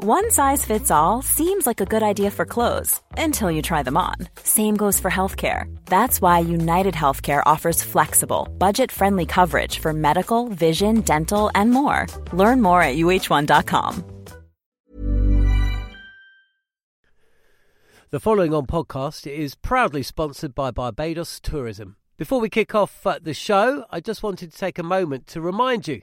One size fits all seems like a good idea for clothes until you try them on. Same goes for healthcare. That's why United Healthcare offers flexible, budget friendly coverage for medical, vision, dental, and more. Learn more at uh1.com. The following on podcast is proudly sponsored by Barbados Tourism. Before we kick off uh, the show, I just wanted to take a moment to remind you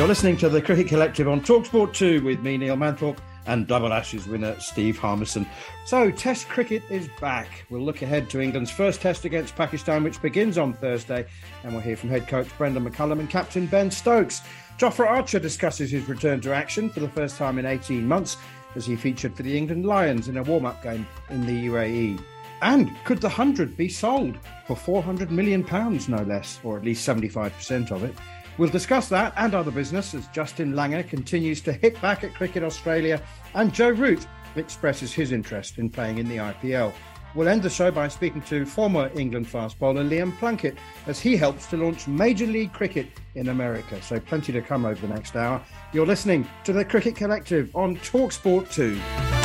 You're listening to the Cricket Collective on Talksport 2 with me, Neil Manthorp, and Double Ashes winner Steve Harmison. So, Test cricket is back. We'll look ahead to England's first test against Pakistan, which begins on Thursday, and we'll hear from head coach Brendon McCullum and captain Ben Stokes. Jofra Archer discusses his return to action for the first time in 18 months as he featured for the England Lions in a warm up game in the UAE. And could the 100 be sold for £400 million, no less, or at least 75% of it? We'll discuss that and other business as Justin Langer continues to hit back at Cricket Australia and Joe Root expresses his interest in playing in the IPL. We'll end the show by speaking to former England fast bowler Liam Plunkett as he helps to launch Major League Cricket in America. So plenty to come over the next hour. You're listening to the Cricket Collective on Talksport 2.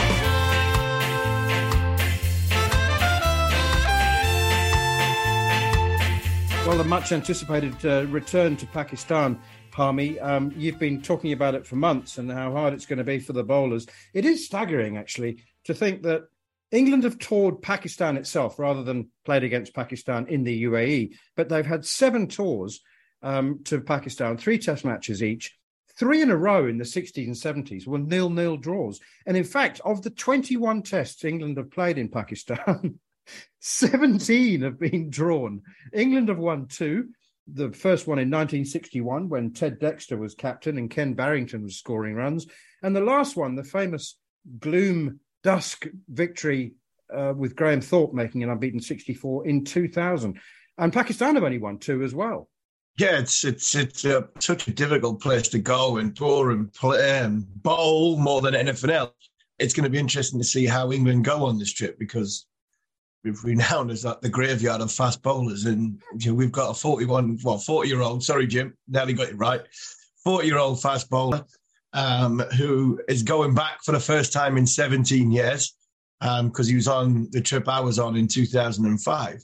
Well, the much anticipated uh, return to Pakistan, Harmy. Um, you've been talking about it for months and how hard it's going to be for the bowlers. It is staggering, actually, to think that England have toured Pakistan itself rather than played against Pakistan in the UAE. But they've had seven tours um, to Pakistan, three test matches each. Three in a row in the 60s and 70s were nil nil draws. And in fact, of the 21 tests England have played in Pakistan, 17 have been drawn. England have won two. The first one in 1961 when Ted Dexter was captain and Ken Barrington was scoring runs. And the last one, the famous Gloom Dusk victory uh, with Graham Thorpe making an unbeaten 64 in 2000. And Pakistan have only won two as well. Yeah, it's it's it's uh, such a difficult place to go and tour and play and bowl more than anything else. It's going to be interesting to see how England go on this trip because renowned as like the graveyard of fast bowlers, and you know, we've got a forty-one, well, forty-year-old. Sorry, Jim, nearly got it right. Forty-year-old fast bowler um, who is going back for the first time in seventeen years because um, he was on the trip I was on in two thousand and five.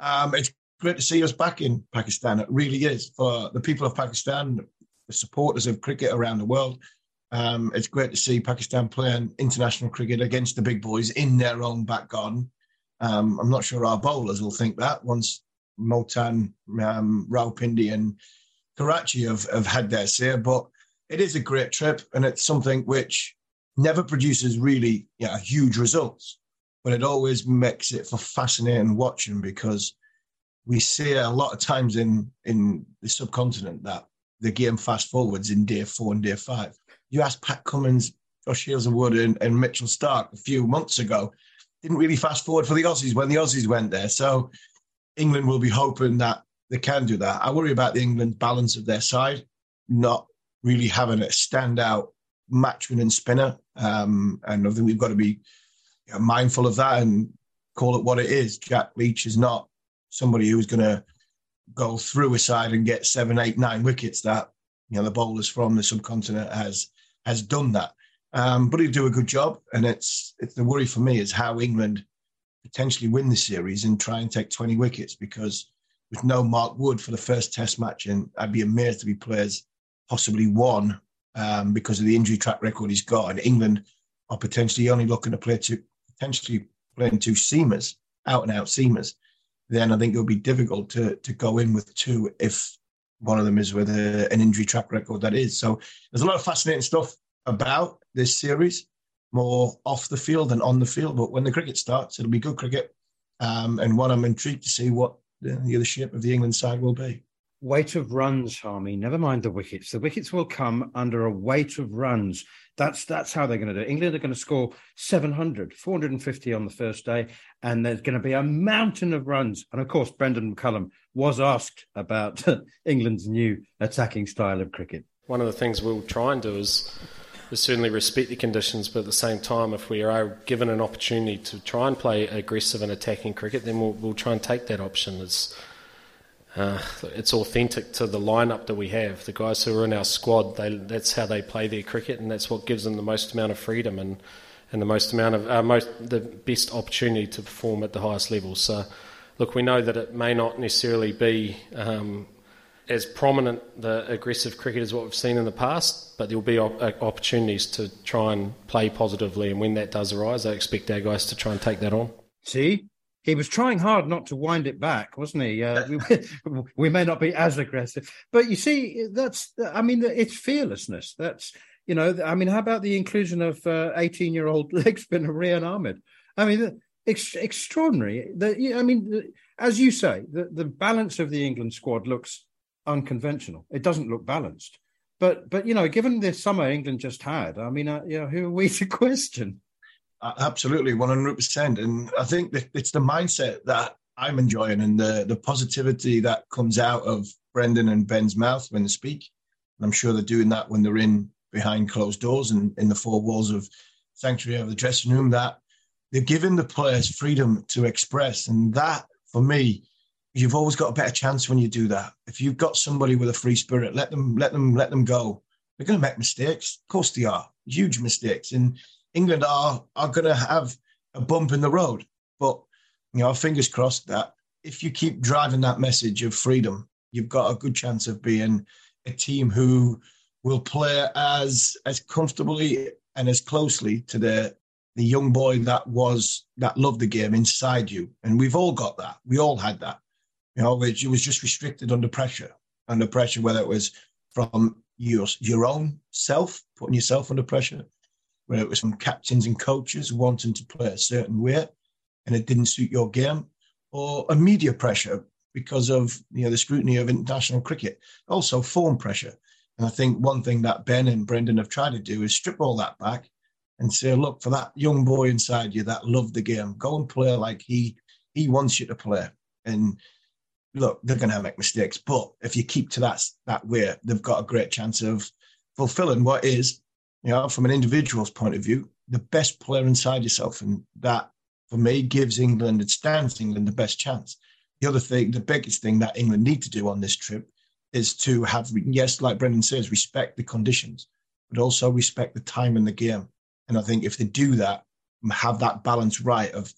Um, it's great to see us back in Pakistan. It really is for the people of Pakistan, the supporters of cricket around the world. Um, it's great to see Pakistan playing international cricket against the big boys in their own back garden. Um, I'm not sure our bowlers will think that once Multan, um, Rawalpindi, and Karachi have, have had their say. But it is a great trip, and it's something which never produces really you know, huge results, but it always makes it for fascinating watching because we see a lot of times in in the subcontinent that the game fast forwards in day four and day five. You asked Pat Cummins, Josh Hazlewood, and, and Mitchell Starc a few months ago didn't really fast forward for the Aussies when the Aussies went there. So England will be hoping that they can do that. I worry about the England balance of their side, not really having a standout matchman and spinner. Um, and I think we've got to be you know, mindful of that and call it what it is. Jack Leach is not somebody who's going to go through a side and get seven, eight, nine wickets. That you know the bowlers from the subcontinent has has done that. Um, but he'll do a good job. And it's, it's the worry for me is how England potentially win the series and try and take 20 wickets because with no Mark Wood for the first test match, and I'd be amazed if he plays possibly one um, because of the injury track record he's got. And England are potentially only looking to play two, potentially playing two seamers, out and out seamers. Then I think it'll be difficult to to go in with two if one of them is with a, an injury track record that is. So there's a lot of fascinating stuff about this series, more off the field than on the field. But when the cricket starts, it'll be good cricket. Um, and one I'm intrigued to see what the, the other shape of the England side will be weight of runs, Harmy. Never mind the wickets. The wickets will come under a weight of runs. That's that's how they're going to do it. England are going to score 700, 450 on the first day, and there's going to be a mountain of runs. And of course, Brendon McCullum was asked about England's new attacking style of cricket. One of the things we'll try and do is, is certainly respect the conditions, but at the same time, if we are given an opportunity to try and play aggressive and attacking cricket, then we'll, we'll try and take that option. It's uh, it's authentic to the lineup that we have. The guys who are in our squad, they, that's how they play their cricket, and that's what gives them the most amount of freedom and, and the most amount of uh, most the best opportunity to perform at the highest level. So, look, we know that it may not necessarily be um, as prominent the aggressive cricket as what we've seen in the past, but there will be op- uh, opportunities to try and play positively, and when that does arise, I expect our guys to try and take that on. See, he was trying hard not to wind it back, wasn't he? Uh, we, we, may not be as aggressive, but you see, that's I mean, it's fearlessness. That's you know, I mean, how about the inclusion of eighteen-year-old leg spinner Rehan Ahmed? I mean, ex- extraordinary. The, I mean, as you say, the, the balance of the England squad looks unconventional. It doesn't look balanced. But but you know, given the summer England just had, I mean, uh, you know, who are we to question? Absolutely, one hundred percent. And I think it's the mindset that I'm enjoying and the the positivity that comes out of Brendon and Ben's mouth when they speak. And I'm sure they're doing that when they're in behind closed doors and in the four walls of sanctuary of the dressing room. That they're giving the players freedom to express, and that for me, you've always got a better chance when you do that. If you've got somebody with a free spirit, let them let them let them go. They're going to make mistakes. Of course they are, huge mistakes, and England are are going to have a bump in the road. But you know, fingers crossed that if you keep driving that message of freedom, you've got a good chance of being a team who will play as as comfortably and as closely to the the young boy that was that loved the game inside you. And we've all got that. We all had that. You know, which it was just restricted under pressure, under pressure, whether it was from your your own self, putting yourself under pressure, whether it was from captains and coaches wanting to play a certain way and it didn't suit your game, or a media pressure because of you know the scrutiny of international cricket, also form pressure. And I think one thing that Ben and Brendon have tried to do is strip all that back and say, look, for that young boy inside you that loved the game, go and play like he he wants you to play. And look, they're going to make mistakes, but if you keep to that that way, they've got a great chance of fulfilling what is you know, from an individual's point of view, the best player inside yourself. And that, for me, gives England, it stands England the best chance. The other thing, the biggest thing that England need to do on this trip is to have, yes, like Brendon says, respect the conditions, but also respect the time in the game. And I think if they do that, have that balance right of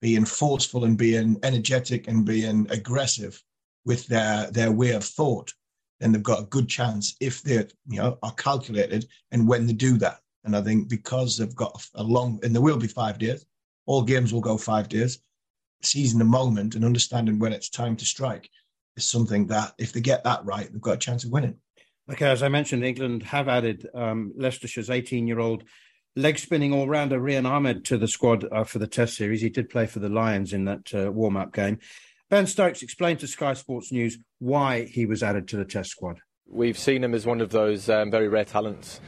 being forceful and being energetic and being aggressive with their their way of thought, then they've got a good chance if they you know are calculated and when they do that. And I think because they've got a long and there will be five days, all games will go five days. Seizing the moment and understanding when it's time to strike is something that if they get that right, they've got a chance of winning. Okay, as I mentioned, England have added um, Leicestershire's 18-year-old leg spinning all rounder Rehan Ahmed to the squad uh, for the Test series. He did play for the Lions in that uh, warm up game. Ben Stokes explained to Sky Sports News why he was added to the Test squad. We've seen him as one of those um, very rare talents.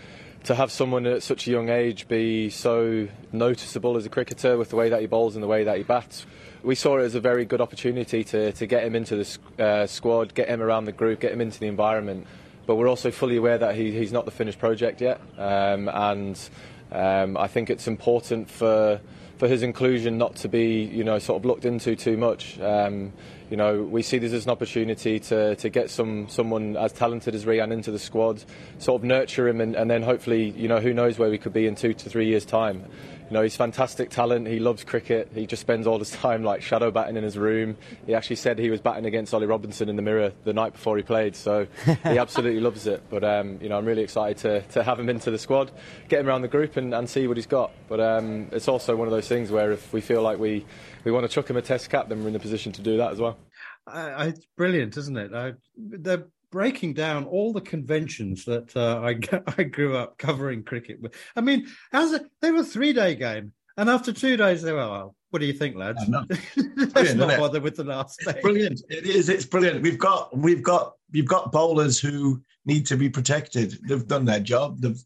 To have someone at such a young age be so noticeable as a cricketer with the way that he bowls and the way that he bats, we saw it as a very good opportunity to, to get him into the uh, squad, get him around the group, get him into the environment. But we're also fully aware that he, he's not the finished project yet, um, and um, I think it's important for for his inclusion not to be, you know, sort of looked into too much. Um, You know, we see this as an opportunity to, to get some someone as talented as Rehan into the squad, sort of nurture him, and, and then hopefully, you know, who knows where we could be in two to three years' time. You know, he's fantastic talent. He loves cricket. He just spends all his time like shadow batting in his room. He actually said he was batting against Ollie Robinson in the mirror the night before he played. So he absolutely loves it. But um, you know, I'm really excited to, to have him into the squad, get him around the group, and, and see what he's got. But um, it's also one of those things where if we feel like we we want to chuck him a Test cap, then we're in a position to do that as well. Uh, it's brilliant, isn't it? I, they're breaking down all the conventions that uh, I I grew up covering cricket with. I mean, as a, they were a three day game, and after two days they were, oh, what do you think, lads? Let's not bother with the last day. Brilliant! It is. It's brilliant. We've got we've got we've got bowlers who need to be protected. They've done their job. They've,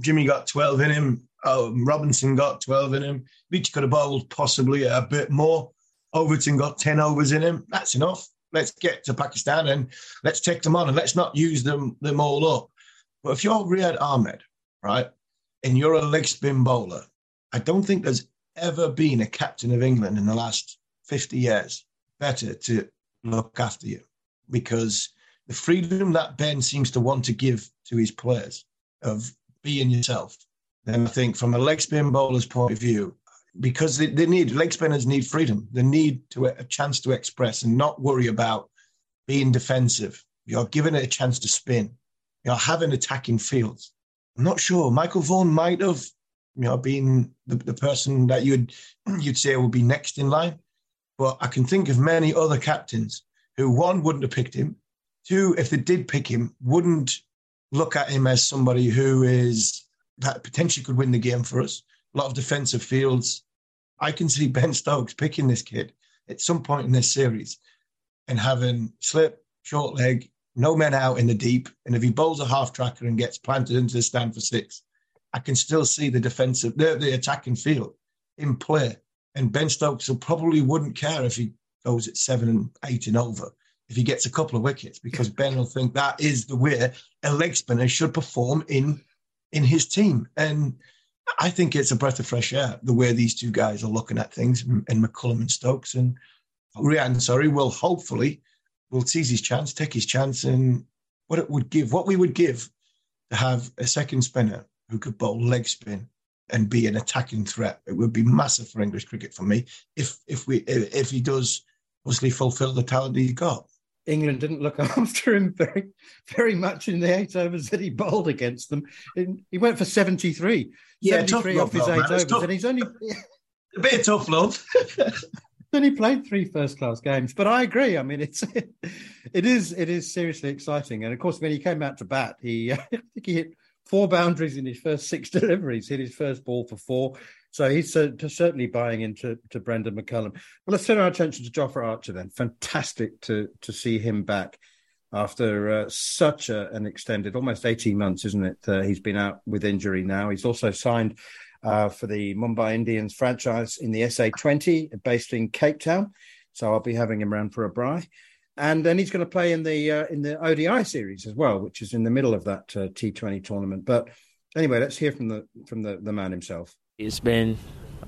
Jimmy got twelve in him. Oh, Robinson got twelve in him. Each could have bowled possibly a bit more. Overton got 10 overs in him. That's enough. Let's get to Pakistan and let's take them on and let's not use them, them all up. But if you're Rehan Ahmed, right, and you're a leg spin bowler, I don't think there's ever been a captain of England in the last 50 years better to look after you because the freedom that Ben seems to want to give to his players of being yourself, then I think from a leg spin bowler's point of view, because they, they need leg spinners need freedom. They need to a chance to express and not worry about being defensive. You're given it a chance to spin. You're having attacking fields. I'm not sure. Michael Vaughan might have, you know, been the, the person that you'd you'd say would be next in line. But I can think of many other captains who one wouldn't have picked him. Two, if they did pick him, wouldn't look at him as somebody who is that potentially could win the game for us. A lot of defensive fields, I can see Ben Stokes picking this kid at some point in this series and having slip, short leg, no men out in the deep. And if he bowls a half tracker and gets planted into the stand for six, I can still see the defensive, the, the attacking field in play. And Ben Stokes will probably wouldn't care if he goes at seven and eight and over if he gets a couple of wickets because Ben will think that is the way a leg spinner should perform in in his team. And I think it's a breath of fresh air the way these two guys are looking at things, and McCullum and Stokes and Rehan. Sorry, will hopefully will seize his chance, take his chance, and what it would give, what we would give to have a second spinner who could bowl leg spin and be an attacking threat. It would be massive for English cricket for me if if we if he does obviously fulfil the talent he's got. England didn't look after him very, very much in the eight overs that he bowled against them. He went for 73. Yeah, 73 off his eight overs, and he's only a bit of tough love. only played three first class games, but I agree. I mean, it's it is it is seriously exciting, and of course, when he came out to bat, he I think he hit four boundaries in his first six deliveries. Hit his first ball for four. So he's certainly buying into to Brendon McCullum. Well, let's turn our attention to Jofra Archer then. Fantastic to to see him back after uh, such a, an extended, almost 18 months, isn't it? Uh, he's been out with injury now. He's also signed uh, for the Mumbai Indians franchise in the SA20 based in Cape Town. So I'll be having him around for a bri. And then he's going to play in the uh, in the ODI series as well, which is in the middle of that uh, T20 tournament. But anyway, let's hear from the from the, the man himself. It's been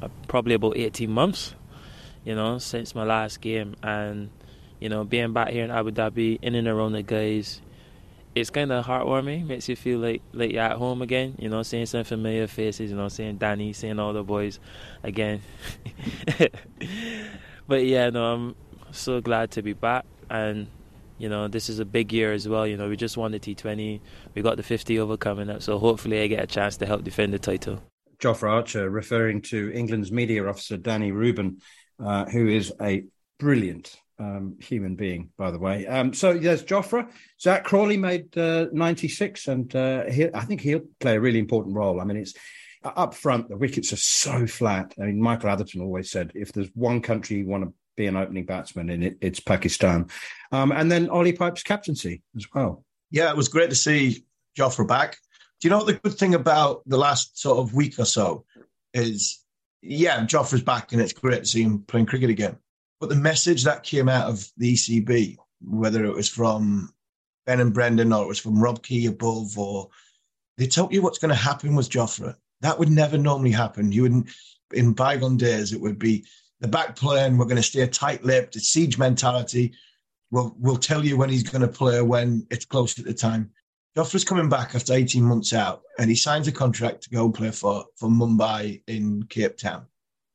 uh, probably about 18 months, you know, since my last game. And, you know, being back here in Abu Dhabi, in and around the guys, it's kind of heartwarming. Makes you feel like like you're at home again. You know, seeing some familiar faces. You know, seeing Danny, seeing all the boys again. but yeah, no, I'm so glad to be back. And you know, this is a big year as well. You know, we just won the T20. We got the 50 over coming up, so hopefully I get a chance to help defend the title. Jofra Archer, referring to England's media officer Danny Reuben, uh, who is a brilliant um, human being, by the way. Um, so there's Jofra. Zak Crawley made uh, 96, and uh, I think he'll play a really important role. I mean, it's up front, the wickets are so flat. I mean, Michael Atherton always said if there's one country you want to be an opening batsman in, it, it's Pakistan. Um, and then Ollie Pope's captaincy as well. Yeah, it was great to see Jofra back. Do you know what the good thing about the last sort of week or so is? Yeah, Jofra's back and it's great to see him playing cricket again. But the message that came out of the ECB, whether it was from Ben and Brendon or it was from Rob Key above, or they told you what's going to happen with Jofra. That would never normally happen. You wouldn't, in bygone days, it would be the back plan, we're going to stay tight lipped, it's siege mentality. We'll, we'll tell you when he's going to play when it's close to the time. Jofra's coming back after 18 months out and he signs a contract to go play for, for Mumbai in Cape Town.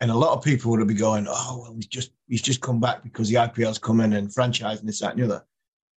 And a lot of people would be going, oh, well, he's just he's just come back because the IPL's coming and franchise and this, that, and the other.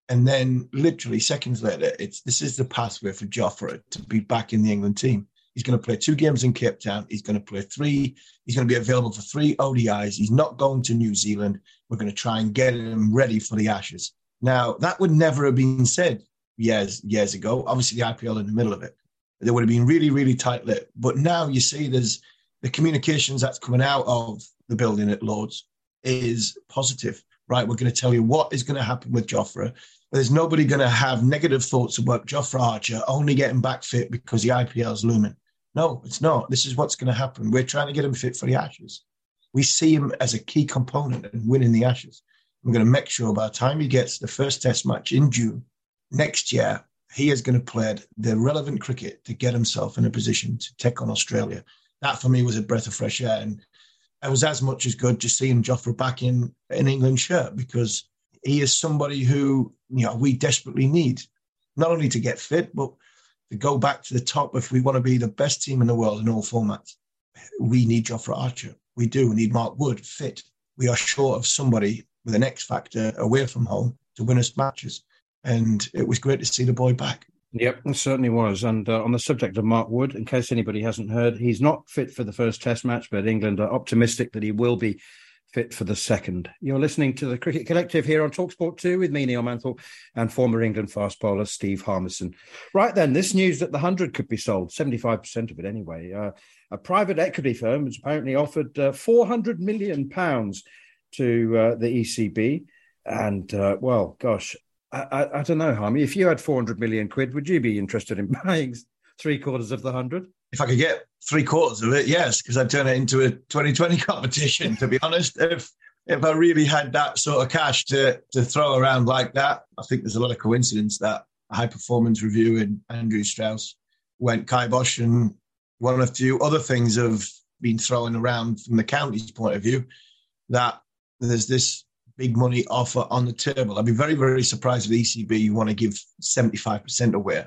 And then literally seconds later, it's this is the pathway for Jofra to be back in the England team. He's going to play two games in Cape Town. He's going to play three. He's going to be available for three ODIs. He's not going to New Zealand. We're going to try and get him ready for the Ashes. Now, that would never have been said years years ago. Obviously, the IPL in the middle of it. They would have been really, really tight lit. But now you see there's the communications that's coming out of the building at Lords is positive. Right, we're going to tell you what is going to happen with Jofra. There's nobody going to have negative thoughts about Jofra Archer only getting back fit because the IPL is looming. No, it's not. This is what's going to happen. We're trying to get him fit for the Ashes. We see him as a key component in winning the Ashes. I'm going to make sure by the time he gets the first Test match in June next year, he is going to play the relevant cricket to get himself in a position to take on Australia. That for me was a breath of fresh air, and it was as much as good just seeing Jofra back in an England shirt because he is somebody who you know we desperately need, not only to get fit but to go back to the top if we want to be the best team in the world in all formats. We need Jofra Archer. We do. We need Mark Wood fit. We are short of somebody with an X factor away from home to win us matches. And it was great to see the boy back. Yep, it certainly was. And uh, on the subject of Mark Wood, in case anybody hasn't heard, he's not fit for the first Test match, but England are optimistic that he will be fit for the second. You're listening to the Cricket Collective here on Talksport 2 with me, Neil Manthorp, and former England fast bowler Steve Harmison. Right then, this news that the 100 could be sold, 75% of it anyway. Uh, a private equity firm has apparently offered uh, 400 million pounds to uh, the ECB. And, uh, well, gosh, I, I, I, don't know, Harmy. If you had 400 million quid, would you be interested in buying three quarters of the 100? if I could get three quarters of it, yes, because I'd turn it into a 2020 competition. To be honest, if if I really had that sort of cash to to throw around like that, I think there's a lot of coincidence that high performance review and Andrew Strauss went kibosh, and one or two other things have been thrown around from the county's point of view. That there's this big money offer on the table. I'd be very very surprised if the ECB want to give 75% away.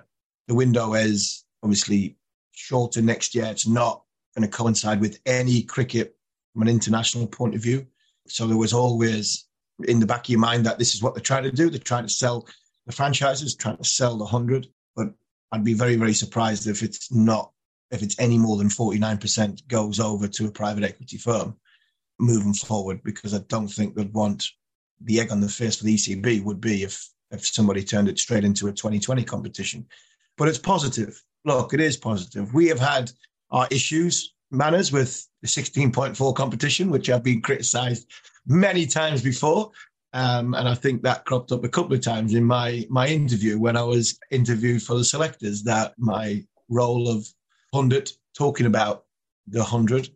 The window is obviously shorter next year. It's not going to coincide with any cricket from an international point of view. So there was always in the back of your mind that this is what they're trying to do. They're trying to sell the franchises, trying to sell the hundred. But I'd be very, very surprised if it's not, if it's any more than 49% goes over to a private equity firm moving forward, because I don't think they'd want the egg on the face for the ECB would be if if somebody turned it straight into a 2020 competition. But it's positive look, it is positive. We have had our issues, manners with the 16.4 competition, which have been criticised many times before. Um, and I think that cropped up a couple of times in my my interview when I was interviewed for the selectors. That my role of pundit talking about the hundred,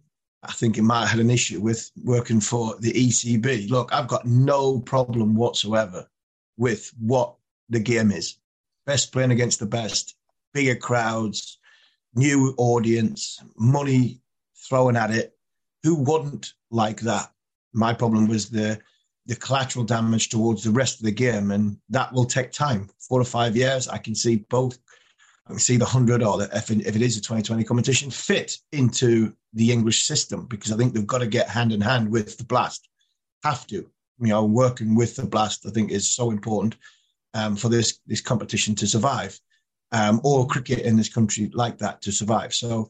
I think it might have had an issue with working for the ECB. Look, I've got no problem whatsoever with what the game is. Best playing against the best bigger crowds, new audience, money thrown at it. Who wouldn't like that? My problem was the the collateral damage towards the rest of the game, and that will take time. Four or five years, I can see both. See the hundred or the, if, if it is a 2020 competition fit into the English system because I think they've got to get hand in hand with the blast. Have to, you know, working with the blast. I think is so important um, for this this competition to survive um, or cricket in this country like that to survive. So,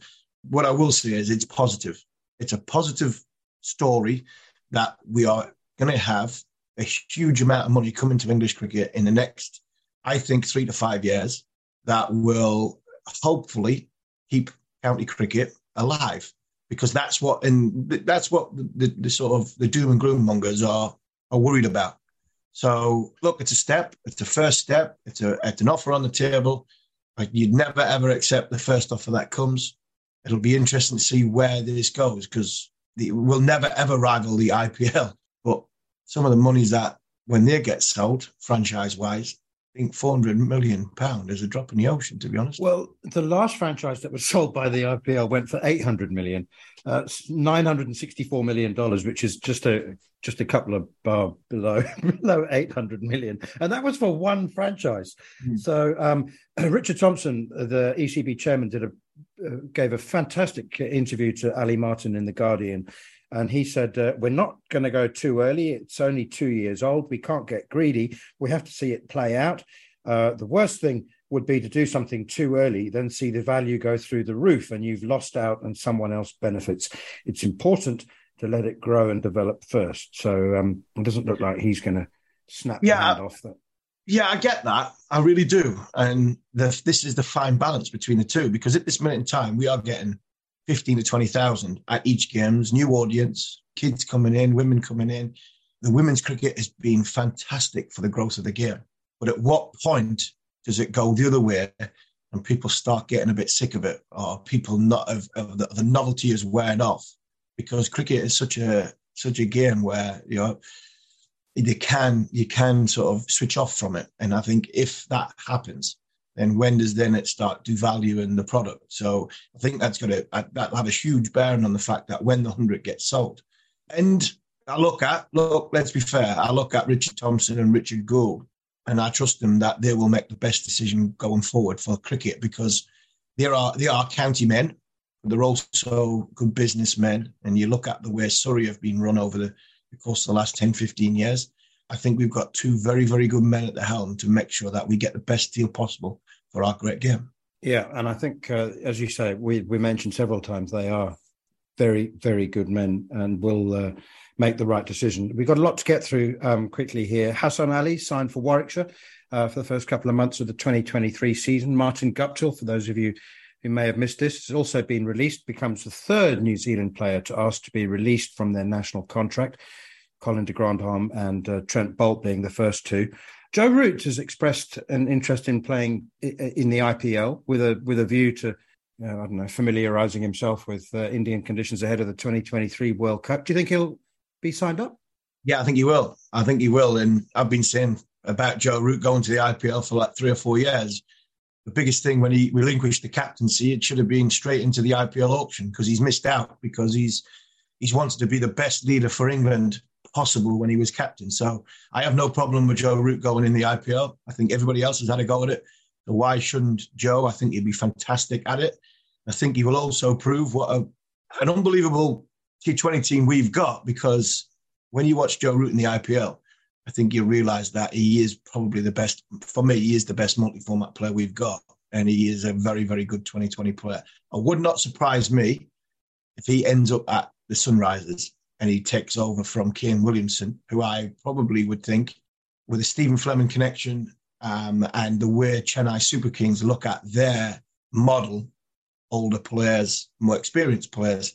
what I will say is it's positive. It's a positive story that we are going to have a huge amount of money coming to English cricket in the next, I think, three to five years that will hopefully keep county cricket alive because that's what and that's what the, the, sort of the doom and gloom mongers are are worried about. So look, it's a step. It's a first step. It's a it's an offer on the table. Like you'd never ever accept the first offer that comes. It'll be interesting to see where this goes because we'll never ever rival the IPL. But some of the monies that when they get sold, franchise wise, think 400 million pound is a drop in the ocean, to be honest. Well, the last franchise that was sold by the IPL went for 800 million, uh, 964 million dollars, which is just a just a couple of bar below below 800 million, and that was for one franchise. Mm. So um, Richard Thompson, the ECB chairman, did a uh, gave a fantastic interview to Ali Martin in the Guardian. And he said, uh, We're not going to go too early. It's only two years old. We can't get greedy. We have to see it play out. Uh, the worst thing would be to do something too early, then see the value go through the roof and you've lost out and someone else benefits. It's important to let it grow and develop first. So um, it doesn't look like he's going to snap yeah, the hand off that. Yeah, I get that. I really do. And the, this is the fine balance between the two because at this minute in time, we are getting 15 to 20,000 at each games, new audience, kids coming in, women coming in. The women's cricket has been fantastic for the growth of the game. But at what point does it go the other way and people start getting a bit sick of it or people not of, of the, the novelty is wearing off? Because cricket is such a such a game where, you know, you can you can sort of switch off from it. And I think if that happens, then when does then it start devaluing the product? So I think that's going to that have a huge bearing on the fact that when the hundred gets sold, and I look at look, let's be fair, I look at Richard Thompson and Richard Gould, and I trust them that they will make the best decision going forward for cricket because they are they are county men, they're also good businessmen, and you look at the way Surrey have been run over the, the course of the last 10, 15 years I think we've got two very, very good men at the helm to make sure that we get the best deal possible for our great game. Yeah, and I think, uh, as you say, we we mentioned several times they are very, very good men and will uh, make the right decision. We've got a lot to get through um, quickly here. Hassan Ali signed for Warwickshire uh, for the first couple of months of the 2023 season. Martin Guptill, for those of you who may have missed this, has also been released, becomes the third New Zealand player to ask to be released from their national contract. Colin de Grandhomme and uh, Trent Boult being the first two. Joe Root has expressed an interest in playing in the IPL with a with a view to uh, I don't know familiarising himself with uh, Indian conditions ahead of the 2023 World Cup. Do you think he'll be signed up? Yeah, I think he will. I think he will. And I've been saying about Joe Root going to the IPL for like three or four years. The biggest thing when he relinquished the captaincy, it should have been straight into the IPL auction because he's missed out because he's he's wanted to be the best leader for England possible when he was captain. So I have no problem with Joe Root going in the IPL. I think everybody else has had a go at it. So why shouldn't Joe? I think he'd be fantastic at it. I think he will also prove what a, an unbelievable T20 team we've got because when you watch Joe Root in the IPL, I think you'll realise that he is probably the best. For me, he is the best multi-format player we've got, and he is a very, very good 2020 player. It would not surprise me if he ends up at the Sunrisers and he takes over from Kane Williamson, who I probably would think, with a Stephen Fleming connection um, and the way Chennai Super Kings look at their model, older players, more experienced players,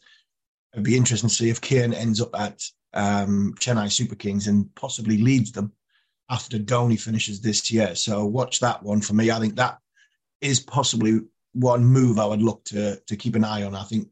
it'd be interesting to see if Kane ends up at um, Chennai Super Kings and possibly leads them after Dhoni finishes this year. So watch that one for me. I think that is possibly one move I would look to to keep an eye on. I think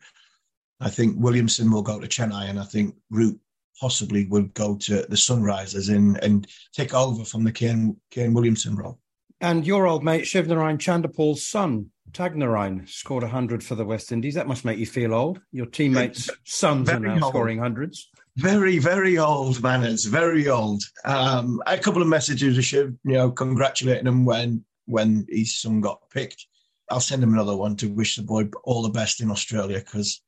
I think Williamson will go to Chennai, and I think Root possibly will go to the Sunrisers and and take over from the Kane Kane Williamson role. And your old mate Shivnarine Chanderpaul's son, Tagenarine, scored 100 for the West Indies. That must make you feel old. Your teammates' sons very are now old. scoring hundreds. Very, very old, manners. Very old. Um, a couple of messages to Shiv, you know, congratulating him when when his son got picked. I'll send him another one to wish the boy all the best in Australia because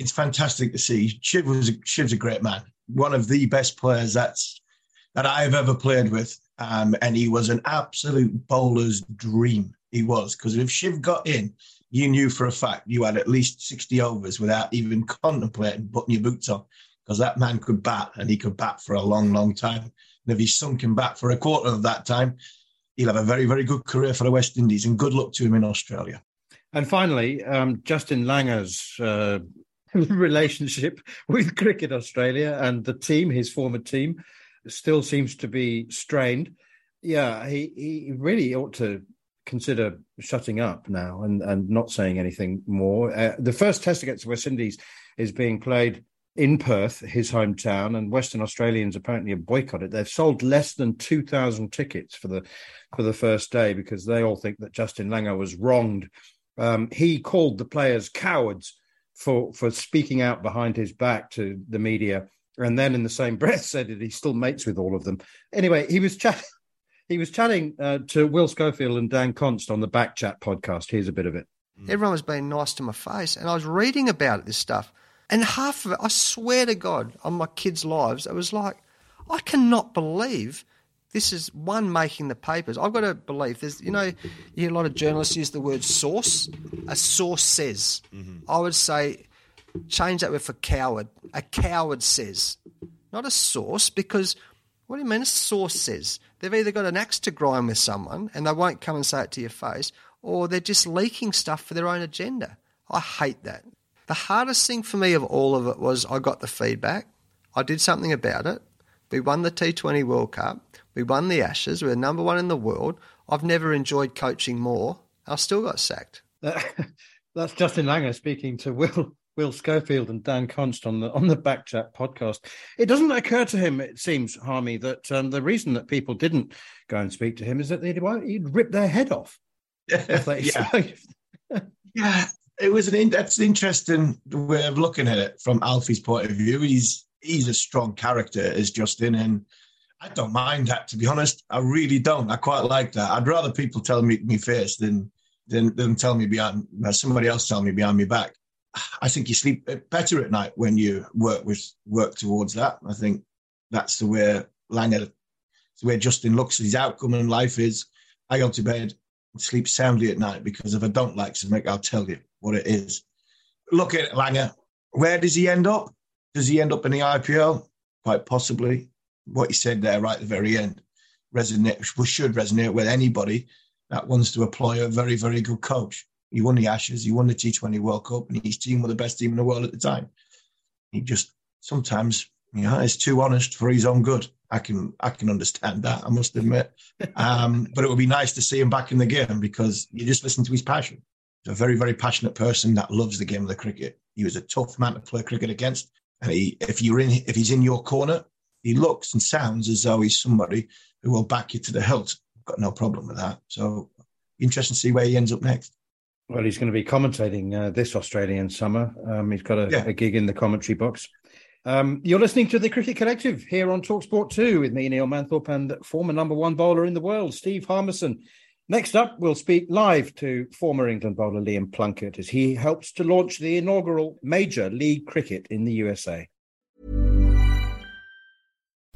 it's fantastic to see. Shiv was Shiv's a great man, one of the best players that's that I've ever played with, um, and he was an absolute bowler's dream. He was because if Shiv got in, you knew for a fact you had at least sixty overs without even contemplating putting your boots on, because that man could bat and he could bat for a long, long time. And if he's sunk in bat for a quarter of that time, he'll have a very, very good career for the West Indies. And good luck to him in Australia. And finally, um, Justin Langer's uh, relationship with Cricket Australia and the team, his former team, still seems to be strained. Yeah, he, he really ought to consider shutting up now and, and not saying anything more. Uh, the first test against the West Indies is being played in Perth, his hometown, and Western Australians apparently have boycotted. They've sold less than two thousand tickets for the for the first day because they all think that Justin Langer was wronged. Um, he called the players cowards for for speaking out behind his back to the media, and then in the same breath said that he still mates with all of them. Anyway, he was chatting. He was chatting uh, to Will Schofield and Dan Const on the Back Chat podcast. Here's a bit of it. Everyone was being nice to my face, and I was reading about it, this stuff, and half of it, I swear to God, on my kids' lives, it was like, I cannot believe this is one making the papers. I've got to believe there's, you know, you hear a lot of journalists use the word source. A source says. Mm-hmm. I would say, change that word for coward. A coward says, not a source, because what do you mean a source says? They've either got an axe to grind with someone and they won't come and say it to your face, or they're just leaking stuff for their own agenda. I hate that. The hardest thing for me of all of it was I got the feedback. I did something about it. We won the T20 World Cup. We won the Ashes. We're number one in the world. I've never enjoyed coaching more. I still got sacked. That's Justin Langer speaking to Will Will Schofield and Dan Const on the on the Backchat podcast. It doesn't occur to him, it seems, Harmy, that um, the reason that people didn't go and speak to him is that they'd, he'd rip their head off. They, yeah. yeah, it was an in, that's an interesting way of looking at it from Alfie's point of view. He's he's a strong character as Justin, and I don't mind that to be honest. I really don't. I quite like that. I'd rather people tell me me face than than than tell me behind somebody else tell me behind me back. I think you sleep better at night when you work with work towards that. I think that's the way Langer, the way Justin looks at his outcome in life is. I go to bed, sleep soundly at night because if I don't like something, I'll tell you what it is. Look at Langer. Where does he end up? Does he end up in the IPL? Quite possibly. What he said there right at the very end resonate should resonate with anybody that wants to employ a very, very good coach. He won the Ashes, he won the T20 World Cup, and his team were the best team in the world at the time. He just sometimes, you know, is too honest for his own good. I can I can understand that. I must admit, um, but it would be nice to see him back in the game because you just listen to his passion. He's a very very passionate person that loves the game of the cricket. He was a tough man to play cricket against, and he, if you're in if he's in your corner, he looks and sounds as though he's somebody who will back you to the hilt. Got no problem with that. So interesting to see where he ends up next. Well, he's going to be commentating uh, this Australian summer. Um, he's got a, yeah. a, gig in the commentary box. Um, you're listening to the Cricket Collective here on Talksport 2 with me, Neil Manthorp, and former number one bowler in the world, Steve Harmison. Next up, we'll speak live to former England bowler Liam Plunkett as he helps to launch the inaugural Major League Cricket in the USA.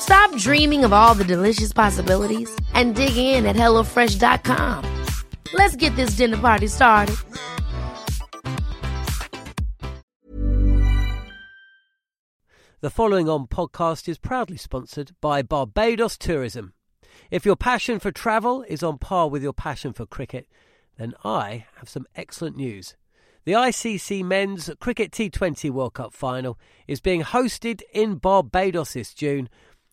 Stop dreaming of all the delicious possibilities and dig in at HelloFresh.com. Let's get this dinner party started. The following on podcast is proudly sponsored by Barbados Tourism. If your passion for travel is on par with your passion for cricket, then I have some excellent news. The ICC Men's Cricket T20 World Cup final is being hosted in Barbados this June,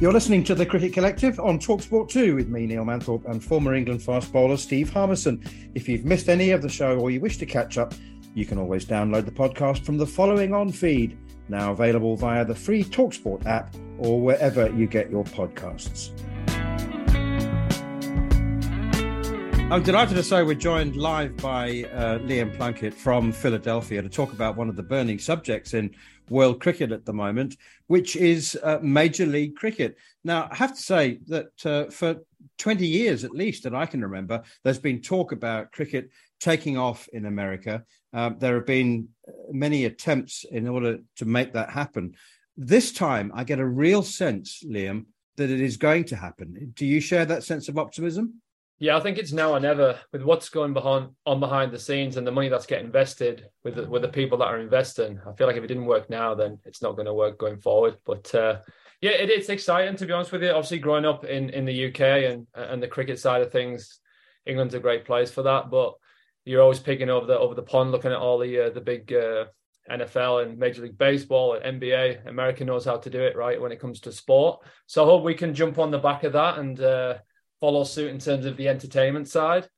You're listening to the Cricket Collective on Talksport 2 with me, Neil Manthorp, and former England fast bowler Steve Harmison. If you've missed any of the show or you wish to catch up, you can always download the podcast from the following on feed, now available via the free Talksport app or wherever you get your podcasts. I'm delighted to say we're joined live by uh, Liam Plunkett from Philadelphia to talk about one of the burning subjects in world cricket at the moment, which is uh, Major League Cricket. Now, I have to say that uh, for 20 years at least that I can remember, there's been talk about cricket taking off in America. Um, there have been uh, many attempts in order to make that happen. This time, I get a real sense, Liam, that it is going to happen. Do you share that sense of optimism? Yeah, I think it's now or never with what's going behind on behind the scenes and the money that's getting invested with the, with the people that are investing. I feel like if it didn't work now, then it's not going to work going forward. But uh, yeah, it, it's exciting to be honest with you. Obviously, growing up in, in the UK and and the cricket side of things, England's a great place for that. But you're always picking over the over the pond, looking at all the uh, the big uh, NFL and Major League Baseball and NBA. America knows how to do it right when it comes to sport. So I hope we can jump on the back of that and uh, follow suit in terms of the entertainment side.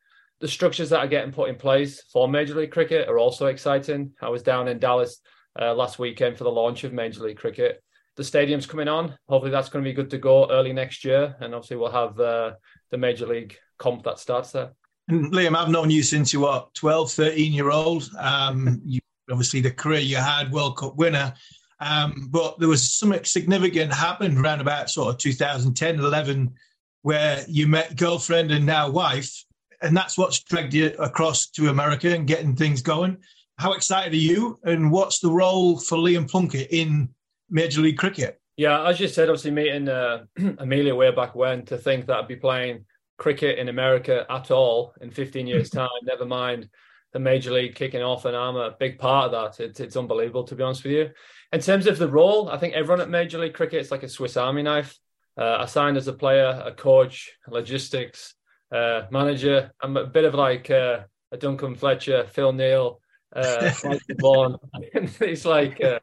The structures that are getting put in place for Major League Cricket are also exciting. I was down in Dallas uh, last weekend for the launch of Major League Cricket. The stadium's coming on. Hopefully, that's going to be good to go early next year. And obviously, we'll have uh, the Major League comp that starts there. Liam, I've known you since you were 12, 13 year old. Um, you obviously the career you had, World Cup winner. Um, but there was something significant happened around about sort of 2010, 11 where you met girlfriend and now wife, and that's what's dragged you across to America and getting things going. How excited are you, and what's the role for Liam Plunkett in Major League Cricket? Yeah, as you said, obviously meeting uh, Amelia way back when to think that I'd be playing cricket in America at all in 15 years' time, never mind the Major League kicking off, and I'm a big part of that. It's, it's unbelievable, to be honest with you. In terms of the role, I think everyone at Major League Cricket is like a Swiss Army knife. Uh, I signed as a player, a coach, logistics, uh, manager. I'm a bit of like uh, a Duncan Fletcher, Phil Neale, uh, it's like, uh,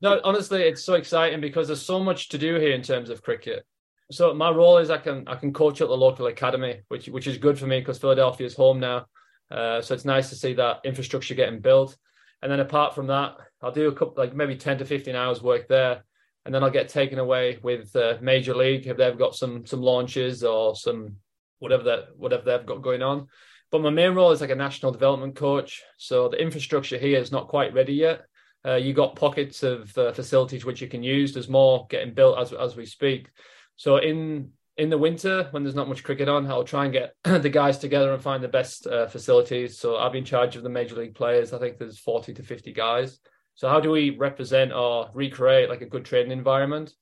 no, honestly, it's so exciting because there's so much to do here in terms of cricket. So my role is I can I can coach at the local academy, which which is good for me because Philadelphia is home now. Uh, so it's nice to see that infrastructure getting built. And then apart from that, I'll do a couple like maybe ten to fifteen hours work there and then I'll get taken away with uh, Major League if they've got some some launches or some whatever that whatever they've got going on. But my main role is like a national development coach, so the infrastructure here is not quite ready yet. Uh, you got pockets of uh, facilities which you can use. There's more getting built as as we speak. So in in the winter when there's not much cricket on, I'll try and get the guys together and find the best uh, facilities. So I'll be in charge of the major league players. I think there's 40 to 50 guys. So how do we represent or recreate like a good training environment?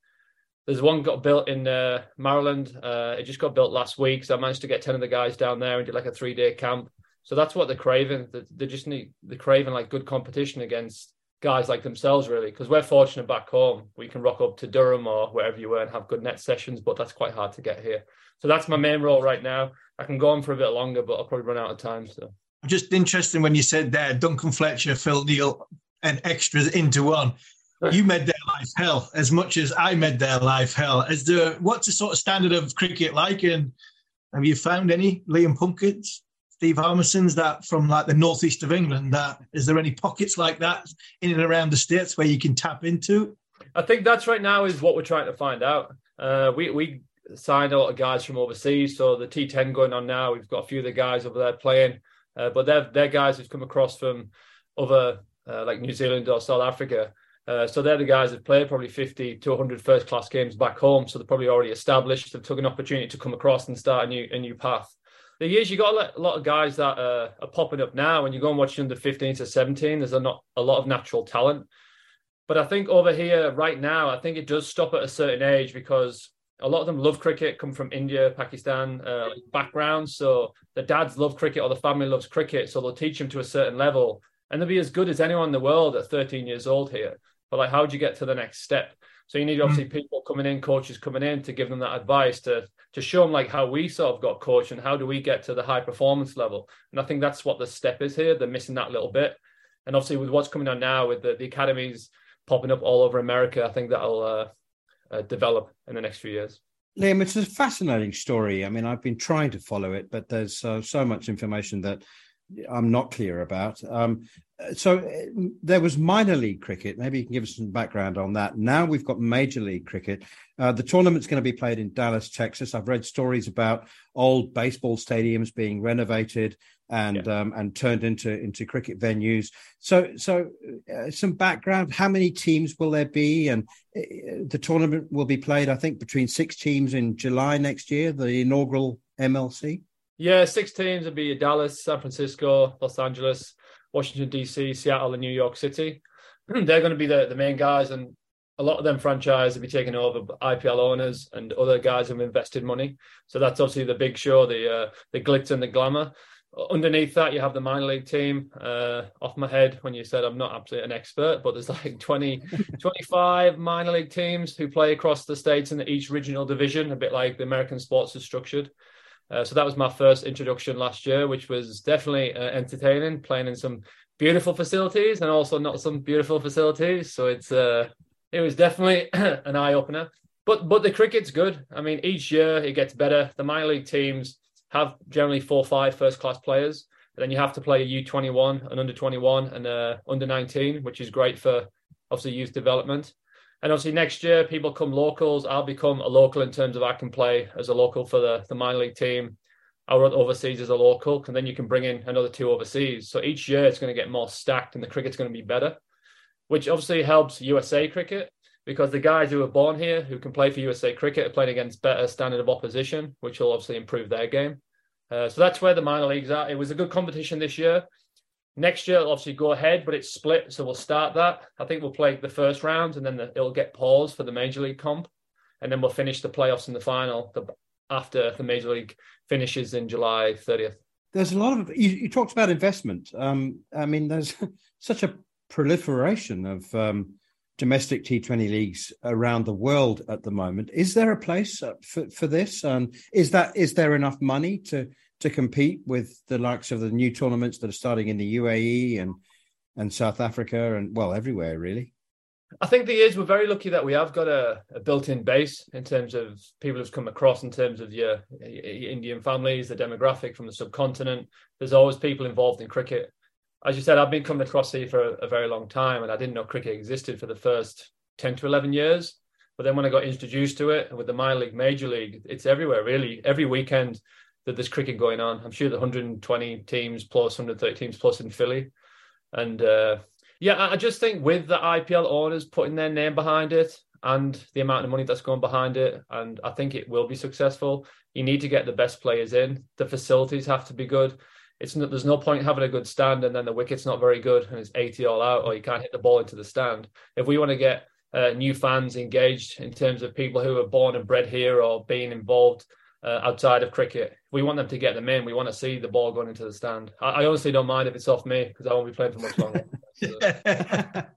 There's one got built in uh, Maryland. Uh, it just got built last week, so I managed to get ten of the guys down there and did like a three day camp. So that's what they're craving. They just need they're craving like good competition against guys like themselves, really. Because we're fortunate back home, we can rock up to Durham or wherever you were and have good net sessions, but that's quite hard to get here. So that's my main role right now. I can go on for a bit longer, but I'll probably run out of time. So just interesting when you said there, Duncan Fletcher, Phil Neale, and extras into one. You made their life hell as much as I made their life hell. Is there what's the sort of standard of cricket like? And have you found any Liam Plunkett's, Steve Harmison's that from like the northeast of England? That is there any pockets like that in and around the states where you can tap into? I think that's right now is what we're trying to find out. Uh, we we signed a lot of guys from overseas, so the T10 going on now. We've got a few of the guys over there playing, uh, but they're they're guys who've come across from other uh, like New Zealand or South Africa. Uh, so they're the guys that played probably 50 to 100 first class games back home. So they're probably already established. They've took an opportunity to come across and start a new a new path. The years you got a lot of guys that uh, are popping up now, and you go and watch under 15 to 17. There's a not a lot of natural talent, but I think over here right now, I think it does stop at a certain age because a lot of them love cricket, come from India, Pakistan uh, backgrounds. So the dads love cricket or the family loves cricket, so they'll teach them to a certain level and they'll be as good as anyone in the world at 13 years old here. But like, how do you get to the next step? So you need obviously people coming in, coaches coming in to give them that advice to to show them like how we sort of got coached and how do we get to the high performance level. And I think that's what the step is here. They're missing that little bit. And obviously with what's coming on now with the, the academies popping up all over America, I think that'll uh, uh, develop in the next few years. Liam, it's a fascinating story. I mean, I've been trying to follow it, but there's uh, so much information that I'm not clear about. Um, so uh, there was minor league cricket. Maybe you can give us some background on that. Now we've got major league cricket. Uh, the tournament's going to be played in Dallas, Texas. I've read stories about old baseball stadiums being renovated and yeah. um, and turned into into cricket venues. So so uh, some background. How many teams will there be? And uh, the tournament will be played, I think, between six teams in July next year. The inaugural MLC. Yeah, six teams would be Dallas, San Francisco, Los Angeles, Washington DC, Seattle, and New York City. They're going to be the, the main guys, and a lot of them franchises will be taken over by IPL owners and other guys who've invested money. So that's obviously the big show, the uh, the glitz and the glamour. Underneath that, you have the minor league team. Uh, off my head, when you said I'm not absolutely an expert, but there's like 20, 25 minor league teams who play across the states in each regional division, a bit like the American sports is structured. Uh, so that was my first introduction last year, which was definitely uh, entertaining, playing in some beautiful facilities and also not some beautiful facilities. So it's uh, it was definitely an eye opener. But but the cricket's good. I mean, each year it gets better. The minor league teams have generally four five first class players. And then you have to play a U21, an under 21, and a under 19, which is great for obviously youth development. And obviously next year, people come locals. I'll become a local in terms of I can play as a local for the, the minor league team. I'll run overseas as a local, and then you can bring in another two overseas. So each year it's going to get more stacked, and the cricket's going to be better, which obviously helps USA cricket because the guys who are born here who can play for USA cricket are playing against better standard of opposition, which will obviously improve their game. Uh, so that's where the minor leagues are. It was a good competition this year. Next year, it'll obviously go ahead, but it's split. So we'll start that. I think we'll play the first round and then the, it'll get paused for the major league comp. And then we'll finish the playoffs in the final the, after the major league finishes in July 30th. There's a lot of, you, you talked about investment. Um, I mean, there's such a proliferation of um, domestic T20 leagues around the world at the moment. Is there a place uh, for, for this? And is that is there enough money to to compete with the likes of the new tournaments that are starting in the UAE and and South Africa and well everywhere really. I think the is we're very lucky that we have got a, a, built-in base in terms of people who've come across in terms of your, your Indian families, the demographic from the subcontinent. There's always people involved in cricket. As you said, I've been coming across here for a, a very long time, and I didn't know cricket existed for the first ten to eleven years. But then when I got introduced to it with the minor league, major league, it's everywhere really. Every weekend that there's cricket going on. I'm sure the 120 teams plus 130 teams plus in Philly, and uh, yeah, I just think with the IPL owners putting their name behind it and the amount of money that's going behind it, and I think it will be successful. You need to get the best players in. The facilities have to be good. It's not, there's no point having a good stand and then the wicket's not very good and it's 80 all out or you can't hit the ball into the stand. If we want to get uh, new fans engaged in terms of people who are born and bred here or being involved uh, outside of cricket. We want them to get them in. We want to see the ball going into the stand. I, I honestly don't mind if it's off me because I won't be playing for much longer.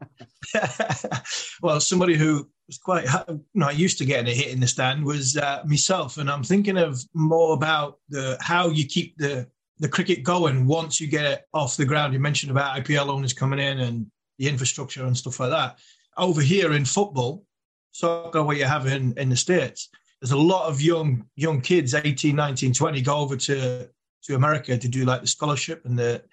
well, somebody who was quite not used to getting a hit in the stand was uh, myself, and I'm thinking of more about the how you keep the the cricket going once you get it off the ground. You mentioned about IPL owners coming in and the infrastructure and stuff like that. Over here in football, soccer, what you have in, in the States, there's a lot of young young kids 18 19 20 go over to to america to do like the scholarship and the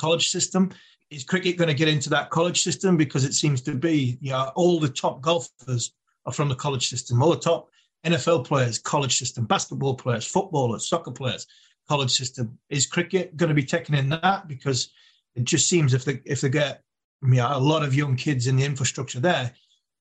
college system. Is cricket going to get into that college system? Because it seems to be you know all the top golfers are from the college system. All the top nfl players college system. Basketball players footballers soccer players college system. Is cricket going to be taken in that? Because it just seems if they if they get you know, a lot of young kids in the infrastructure there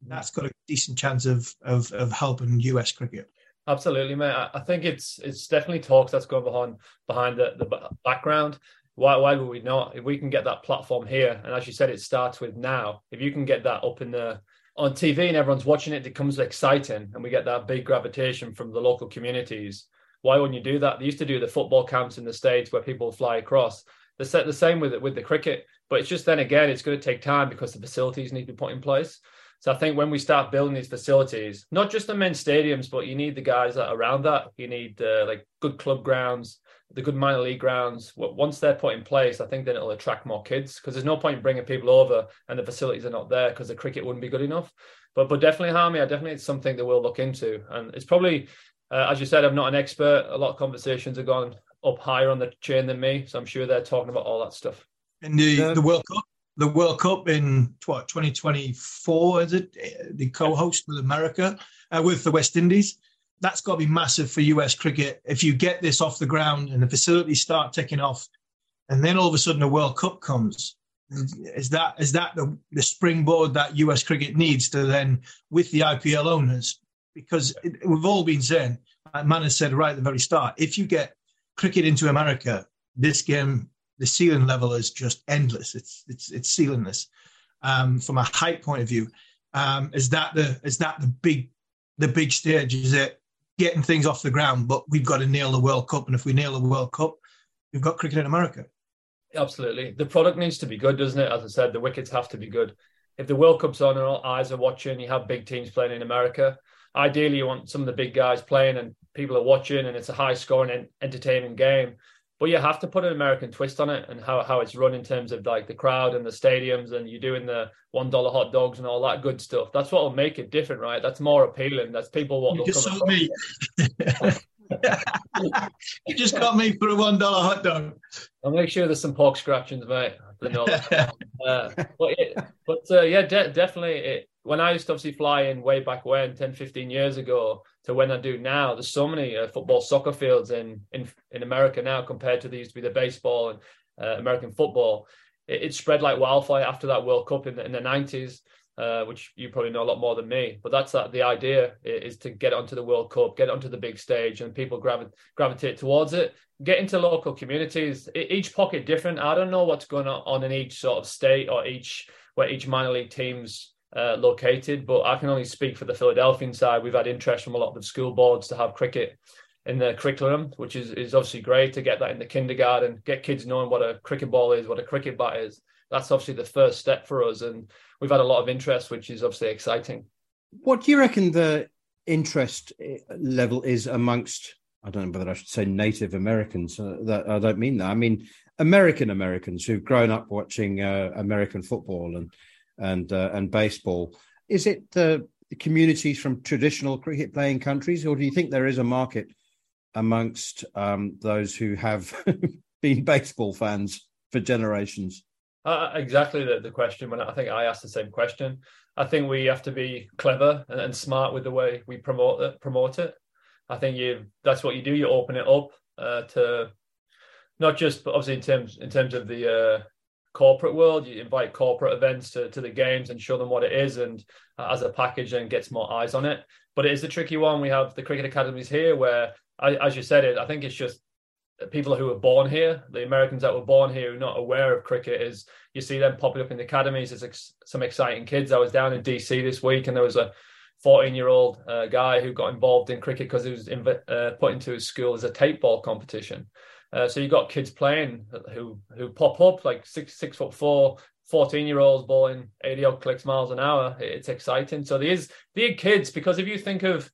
that's got a decent chance of of, of helping US cricket. Absolutely, mate. I think it's it's definitely talks that's going behind behind the, the background. Why why would we not? If we can get that platform here, and as you said, it starts with now. If you can get that up in the on TV and everyone's watching it, it becomes exciting, and we get that big gravitation from the local communities. Why wouldn't you do that? They used to do the football camps in the states where people fly across. They the same with it with the cricket, but it's just then again, it's going to take time because the facilities need to be put in place. So I think when we start building these facilities, not just the men's stadiums, but you need the guys that are around that. You need uh, like good club grounds, the good minor league grounds. Once they're put in place, I think then it'll attract more kids because there's no point bringing people over and the facilities are not there because the cricket wouldn't be good enough. But but definitely, Harmy, I definitely it's something that we'll look into, and it's probably, uh, as you said, I'm not an expert. A lot of conversations have gone up higher on the chain than me, so I'm sure they're talking about all that stuff. In the the World Cup, the World Cup in what 2024 is it? The co-host with America uh, with the West Indies. That's got to be massive for US cricket. If you get this off the ground and the facilities start taking off, and then all of a sudden a World Cup comes, is that is that the, the springboard that US cricket needs to then with the IPL owners? Because it, we've all been saying, Man has said right at the very start, if you get cricket into America, this game, the ceiling level is just endless. It's it's it's ceilingless. Um, from a height point of view, um, is that the is that the big the big stage? Is it getting things off the ground? But we've got to nail the World Cup, and if we nail the World Cup, we've got cricket in America. Absolutely. The product needs to be good, doesn't it? As I said, the wickets have to be good. If the World Cup's on and all eyes are watching, you have big teams playing in America. Ideally, you want some of the big guys playing and people are watching, and it's a high scoring and entertaining game. But you have to put an American twist on it and how, how it's run in terms of like the crowd and the stadiums, and you're doing the one dollar hot dogs and all that good stuff. That's what will make it different, right? That's more appealing. That's people what you just sold me. you just got me for a one dollar hot dog. I'll make sure there's some pork scratchings, mate. uh, but it, but uh, yeah, de- definitely. It, when I used to obviously fly in way back when, 10, 15 years ago, to when I do now, there's so many uh, football, soccer fields in, in in America now compared to there used to be the baseball and uh, American football. It, it, spread like wildfire after that World Cup in the, in the 90s. Uh, which you probably know a lot more than me. But that's that. The idea is to get onto the World Cup, get onto the big stage, and people gravi- gravitate towards it. Get into local communities. Each pocket different. I don't know what's going on in each sort of state or each where each minor league teams uh, located, but I can only speak for the Philadelphian side. We've had interest from a lot of school boards to have cricket in the curriculum, which is, is obviously great to get that in the kindergarten, get kids knowing what a cricket ball is, what a cricket bat is. That's obviously the first step for us. And we've had a lot of interest, which is obviously exciting. What do you reckon the interest eh, level is amongst? I don't know whether I should say Native Americans. Uh, that I don't mean that. I mean American Americans who've grown up watching uh, American football and and uh, and baseball. Is it the communities from traditional cricket playing countries, or do you think there is a market amongst um, those who have been baseball fans for generations? Uh, exactly the, the question. When I think I asked the same question, I think we have to be clever and, and smart with the way we promote it. Promote it. I think you that's what you do. You open it up uh, to not just obviously in terms in terms of the uh, corporate world. You invite corporate events to, to the games and show them what it is, and uh, as a package, and gets more eyes on it. But it is a tricky one. We have the cricket academies here, where, as you said it, I think it's just people who were born here, the Americans that were born here, who are not aware of cricket, is you see them popping up in the academies. There's ex- some exciting kids. I was down in DC this week, and there was a 14 year old uh, guy who got involved in cricket because he was inv- uh, put into his school as a tape ball competition. Uh, so you've got kids playing who who pop up like six six foot four, 14 year olds bowling 80 odd clicks miles an hour. It's exciting. So there is the kids because if you think of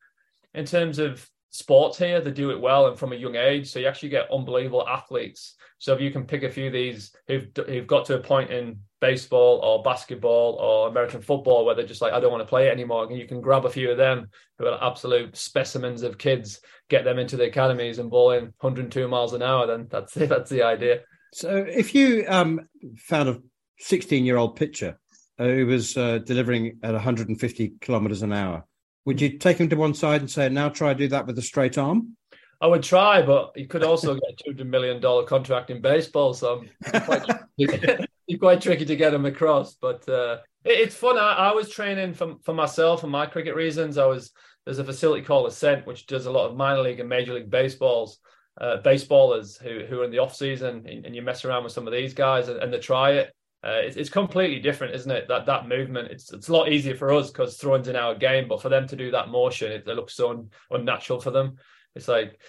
in terms of sports here, they do it well and from a young age. So you actually get unbelievable athletes. So if you can pick a few of these who've who've got to a point in baseball or basketball or American football where they're just like, I don't want to play it anymore, and you can grab a few of them who are absolute specimens of kids, get them into the academies and bowling 102 miles an hour. Then that's it. That's the idea. So if you um, found a 16 year old pitcher who was uh, delivering at 150 kilometers an hour would you take him to one side and say, now try to do that with a straight arm? I would try, but he could also get a two hundred million dollar contract in baseball, so it's quite, it's quite tricky to get them across. But uh, it, it's fun. I, I, was training for for myself and my cricket reasons. I was there's a facility called Ascent, which does a lot of minor league and major league baseballs, uh, baseballers who who are in the off season, and, and, you mess around with some of these guys and, and they try it. Uh, it's, it's, completely different, isn't it? That that movement. It's it's a lot easier for us because throwing's in our game, but for them to do that motion, it, it looks so un, unnatural for them. It's like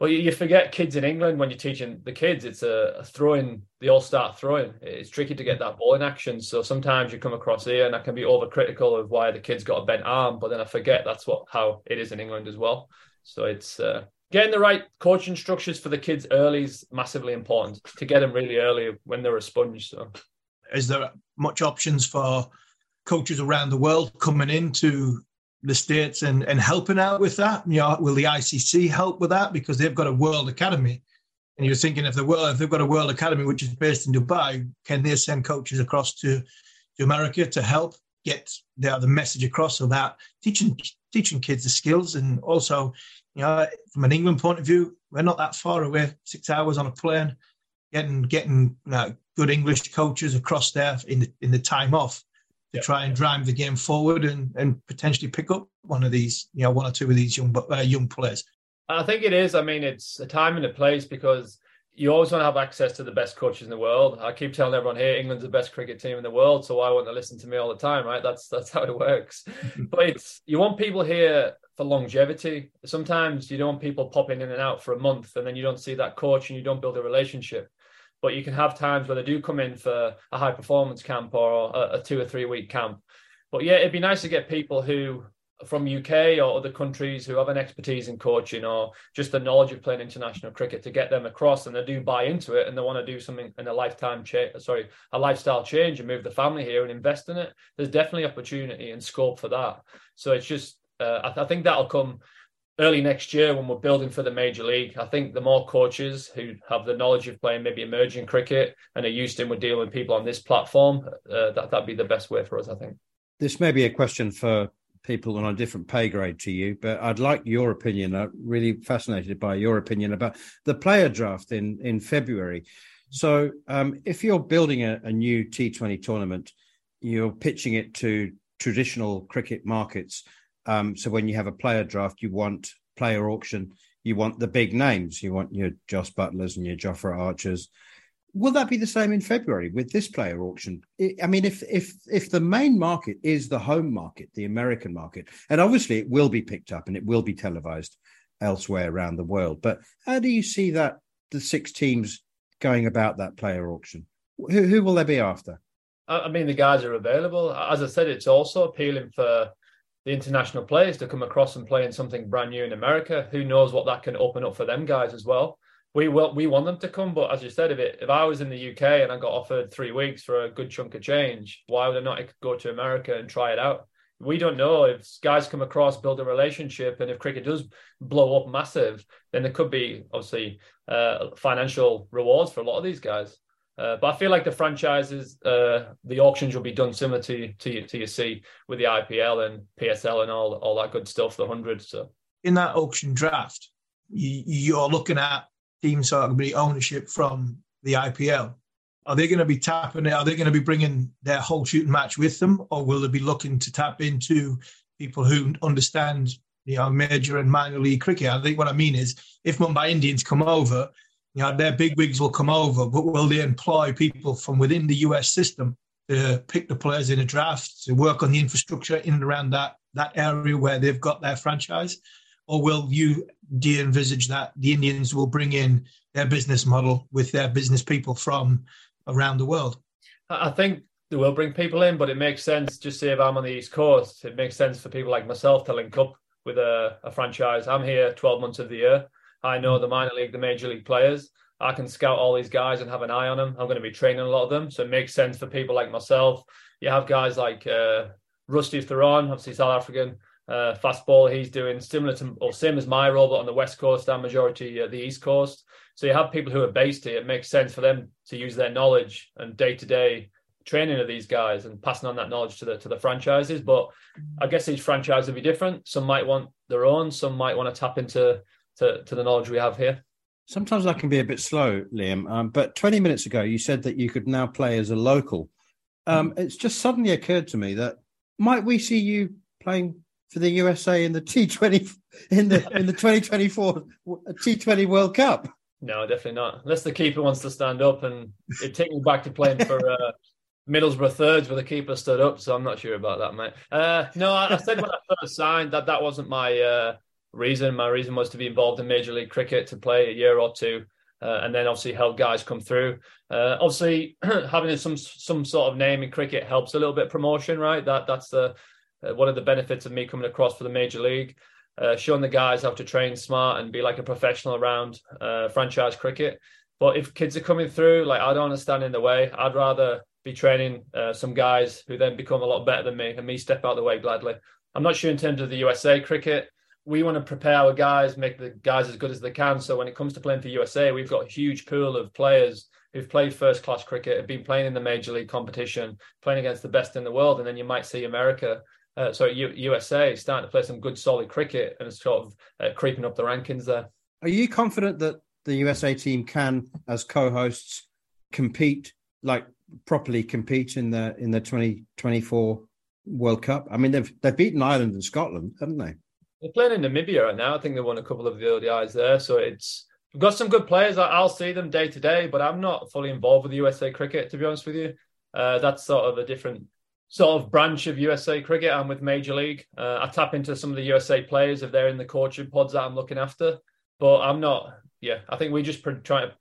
Well, you forget kids in England when you're teaching the kids. It's a, a throwing. They all start throwing. It's tricky to get that ball in action. So sometimes you come across here, and I can be overcritical of why the kid's got a bent arm, but then I forget that's what how it is in England as well. So it's uh, getting the right coaching structures for the kids early is massively important to get them really early when they're a sponge. So, is there much options for coaches around the world coming into the states and and helping out with that? You know, will the ICC help with that because they've got a World Academy? And you're thinking if the world if they've got a World Academy which is based in Dubai, can they send coaches across to to America to help get the, the message across about teaching teaching kids the skills and also you know from an England point of view we're not that far away six hours on a plane getting getting you know, good English coaches across there in the in the time off to try and drive the game forward and, and potentially pick up one of these, you know, one or two of these young uh, young players. I think it is. I mean, it's a time and a place because you always want to have access to the best coaches in the world. I keep telling everyone here, England's the best cricket team in the world, so why won't they listen to me all the time, right? That's that's how it works. but it's you want people here for longevity. Sometimes you don't want people popping in and out for a month, and then you don't see that coach and you don't build a relationship but you can have times where they do come in for a high performance camp or a, a two or three week camp. But yeah, it'd be nice to get people who from UK or other countries who have an expertise in coaching or just the knowledge of playing international cricket to get them across and they do buy into it and they want to do something in a lifetime change sorry a lifestyle change and move the family here and invest in it there's definitely opportunity and scope for that so it's just uh, I, th- I think that'll come early next year when we're building for the major league. I think the more coaches who have the knowledge of playing maybe emerging cricket and are used to with dealing with people on this platform, uh, that that'd be the best way for us. I think. This may be a question for people on a different pay grade to you, but I'd like your opinion. I'm really fascinated by your opinion about the player draft in in February. So, um, if you're building a, a new T20 tournament, you're pitching it to traditional cricket markets um, so when you have a player draft, you want player auction, you want the big names, you want your Jos Buttlers and your Jofra Archers. Will that be the same in February with this player auction? I mean, if if if the main market is the home market, the American market, and obviously it will be picked up and it will be televised elsewhere around the world. But how do you see that the six teams going about that player auction? Who, who will they be after? I mean, the guys are available. As I said, it's also appealing for the international players to come across and play in something brand new in America. Who knows what that can open up for them guys as well. We will, we want them to come, but as you said, if it if I was in the UK and I got offered three weeks for a good chunk of change, why would I not go to America and try it out? We don't know if guys come across, build a relationship, and if cricket does blow up massive, then there could be obviously uh, financial rewards for a lot of these guys. Uh, but I feel like the franchises, uh, the auctions will be done similar to to to you see with the IPL and PSL and all all that good stuff, the hundred. So in that auction draft, you, are looking at teams that are going to be ownership from the IPL. Are they going to be tapping it? Are they going to be bringing their whole shooting match with them, or will they be looking to tap into people who understand you know major and minor league cricket? I think what I mean is if Mumbai Indians come over you know, their big wigs will come over, but will they employ people from within the US system to pick the players in a draft, to work on the infrastructure in and around that, that area where they've got their franchise? Or will you, do you envisage that the Indians will bring in their business model with their business people from around the world? I think they will bring people in, but it makes sense. Just say if I'm on the East Coast, it makes sense for people like myself to link up with a, a franchise. I'm here 12 months of the year. I know the minor league, the major league players. I can scout all these guys and have an eye on them. I'm going to be training a lot of them, so it makes sense for people like myself. You have guys like uh, Rusty Theron, obviously South African uh, fast ball. He's doing similar to or same as my role, but on the west coast and majority uh, the east coast. So you have people who are based here. It makes sense for them to use their knowledge and day to day training of these guys and passing on that knowledge to the to the franchises. But I guess each franchise will be different. Some might want their own. Some might want to tap into to, to the knowledge we have here. Sometimes I can be a bit slow, Liam. Um, but 20 minutes ago, you said that you could now play as a local. Um, mm. It's just suddenly occurred to me that might we see you playing for the USA in the T20 in the in the 2024 T20 World Cup? No, definitely not. Unless the keeper wants to stand up, and it takes me back to playing for uh, Middlesbrough thirds where the keeper stood up. So I'm not sure about that, mate. Uh, no, I, I, said when I first signed that that wasn't my uh, reason. My reason was to be involved in Major League Cricket to play a year or two. Uh, and then obviously help guys come through. Uh, obviously, having some some sort of name in cricket helps a little bit promotion, right? That that's the uh, one of the benefits of me coming across for the major league, uh, showing the guys how to train smart and be like a professional around uh, franchise cricket. But if kids are coming through, like I don't want to stand in the way. I'd rather be training uh, some guys who then become a lot better than me, and me step out the way gladly. I'm not sure in terms of the USA cricket we want to prepare our guys, make the guys as good as they can. So when it comes to playing for USA, we've got a huge pool of players who've played first class cricket, have been playing in the major league competition, playing against the best in the world, and then you might see America. Uh, so USA starting to play some good solid cricket and it's sort of uh, creeping up the rankings there. Are you confident that the USA team can, as co-hosts, compete like properly compete in the in the 2024 World Cup? I mean, they've they've beaten Ireland and Scotland, haven't they? They're playing in Namibia right now. I think they won a couple of the ODIs there. So it's we've got some good players. I'll see them day to day, but I'm not fully involved with USA cricket, to be honest with you. Uh, that's sort of a different sort of branch of USA cricket. I'm with Major League. Uh, I tap into some of the USA players if they're in the coaching pods that I'm looking after, but I'm not. Yeah, I think we just pr- try to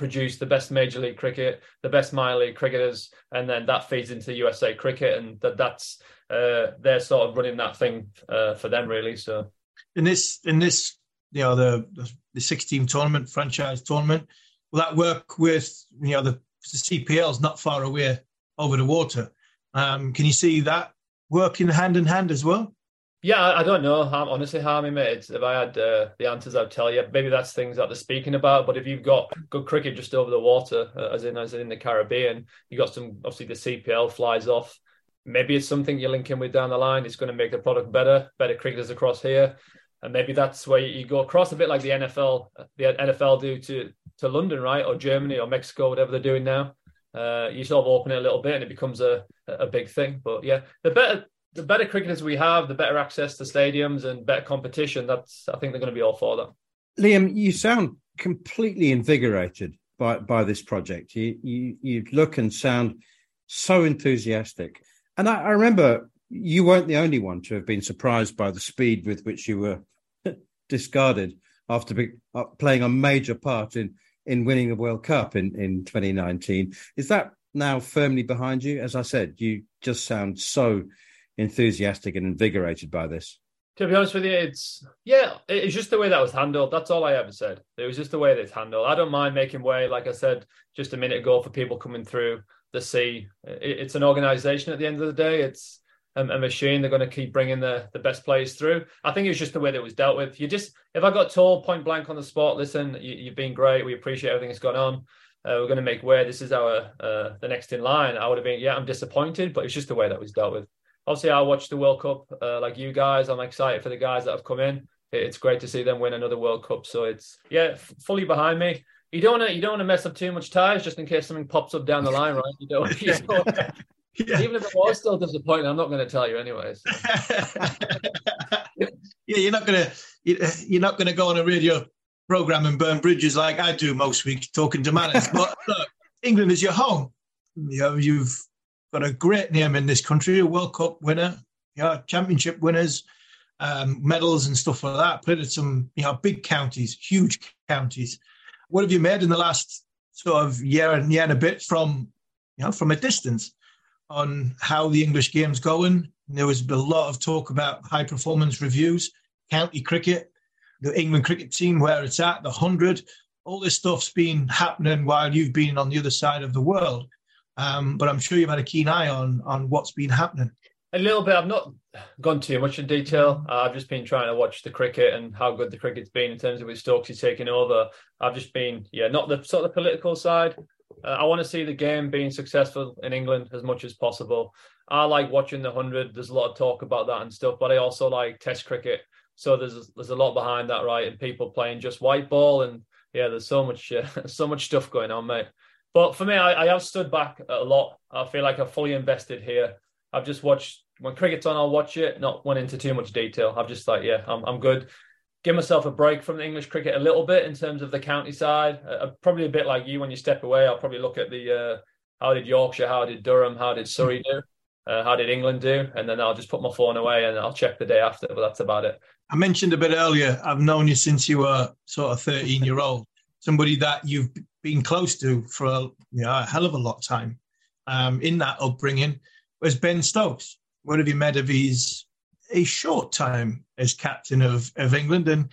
produce the best Major League cricket, the best minor league cricketers, and then that feeds into USA cricket, and that that's uh, they're sort of running that thing uh, for them really. So in this in this you know the the six team tournament franchise tournament, will that work with you know the, the CPL is not far away over the water. Um, can you see that working hand in hand as well? Yeah, I don't know. honestly, Harmy, mate, if I had uh, the answers, I'd tell you. Maybe that's things that they're speaking about. But if you've got good cricket just over the water, uh, as in as in the Caribbean, you got some. Obviously, the CPL flies off maybe it's something you're linking with down the line. It's going to make the product better, better cricketers across here, and maybe that's where you go across a bit like the NFL, the NFL do to to London, right, or Germany or Mexico, whatever they're doing now. Uh, you sort of open it a little bit, and it becomes a a big thing. But yeah, the better the better cricketers we have, the better access to stadiums and better competition. That's I think they're going to be all for that. Liam, you sound completely invigorated by by this project. You you you look and sound so enthusiastic. And I, I remember you weren't the only one to have been surprised by the speed with which you were discarded after be, uh, playing a major part in in winning the World Cup in in 2019. Is that now firmly behind you? As I said, you just sound so enthusiastic and invigorated by this. To be honest with you, it's yeah, it's just the way that was handled. That's all I ever said. It was just the way that it's handled. I don't mind making way, like I said just a minute ago, for people coming through the sea. It's an organization at the end of the day. It's a, machine. They're going to keep bringing the, the best players through. I think it was just the way that it was dealt with. You just, if I got told point blank on the spot, listen, you, have been great. We appreciate everything that's gone on. Uh, we're going to make way. This is our uh, the next in line. I would have been, yeah, I'm disappointed, but it's just the way that was dealt with. Obviously, I watched the World Cup uh, like you guys. I'm excited for the guys that have come in. It's great to see them win another World Cup. So it's yeah, fully behind me you don't want to you don't want to mess up too much ties just in case something pops up down the line, right? You don't. You don't yeah. Even if it was still disappointing, I'm not going to tell you anyways. yeah, you're not gonna you're not gonna go on a radio program and burn bridges like I do most weeks talking to manners. but look, England is your home. You know, you've got a great name in this country, a World Cup winner, you know, championship winners, um, medals and stuff like that. Played at some you know big counties, huge counties what have you made in the last sort of year and year and a bit from you know from a distance on how the English game's going? There was a lot of talk about high performance reviews, county cricket, the England cricket team, where it's at, the hundred. All this stuff's been happening while you've been on the other side of the world. Um, but I'm sure you've had a keen eye on on what's been happening. A little bit. I've not gone too much in detail. Uh, I've just been trying to watch the cricket and how good the cricket's been in terms of with Stokesy taking over. I've just been, yeah, not the sort of the political side. Uh, I want to see the game being successful in England as much as possible. I like watching the hundred. There's a lot of talk about that and stuff, but I also like Test cricket. So there's there's a lot behind that, right? And people playing just white ball, and yeah, there's so much uh, so much stuff going on, mate. But for me, I, I have stood back a lot. I feel like I've fully invested here. I've just watched when cricket's on, I'll watch it. Not went into too much detail. I've just like, yeah, I'm I'm good. Give myself a break from the English cricket a little bit in terms of the county side. Uh, uh, probably a bit like you when you step away. I'll probably look at the uh, how did Yorkshire, how did Durham, how did Surrey do. Uh, how did England do? And then I'll just put my phone away and I'll check the day after. But that's about it. I mentioned a bit earlier. I've known you since you were sort of 13 year old. Somebody that you've been close to for a, you know, a hell of a lot of time. Um, in that upbringing was Ben Stokes. What have you made of his a short time as captain of, of England? And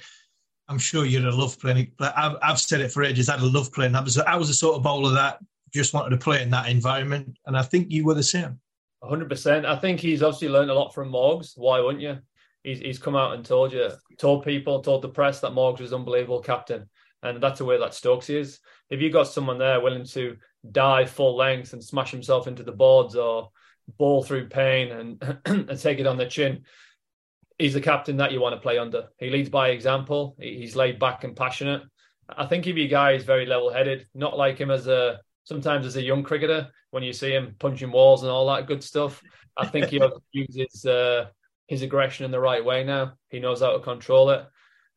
I'm sure you'd have loved playing. I've, I've said it for ages. I'd have loved playing. I was, I was a sort of bowler that just wanted to play in that environment. And I think you were the same. 100%. I think he's obviously learned a lot from Morgs. Why wouldn't you? He's, he's come out and told you, told people, told the press that Morgs was unbelievable captain. And that's the way that Stokes is. If you've got someone there willing to dive full length and smash himself into the boards or ball through pain and, and take it on the chin, he's the captain that you want to play under. He leads by example. He's laid back and passionate. I think if your guy is very level headed, not like him as a sometimes as a young cricketer when you see him punching walls and all that good stuff. I think he uses uh, his aggression in the right way now. He knows how to control it.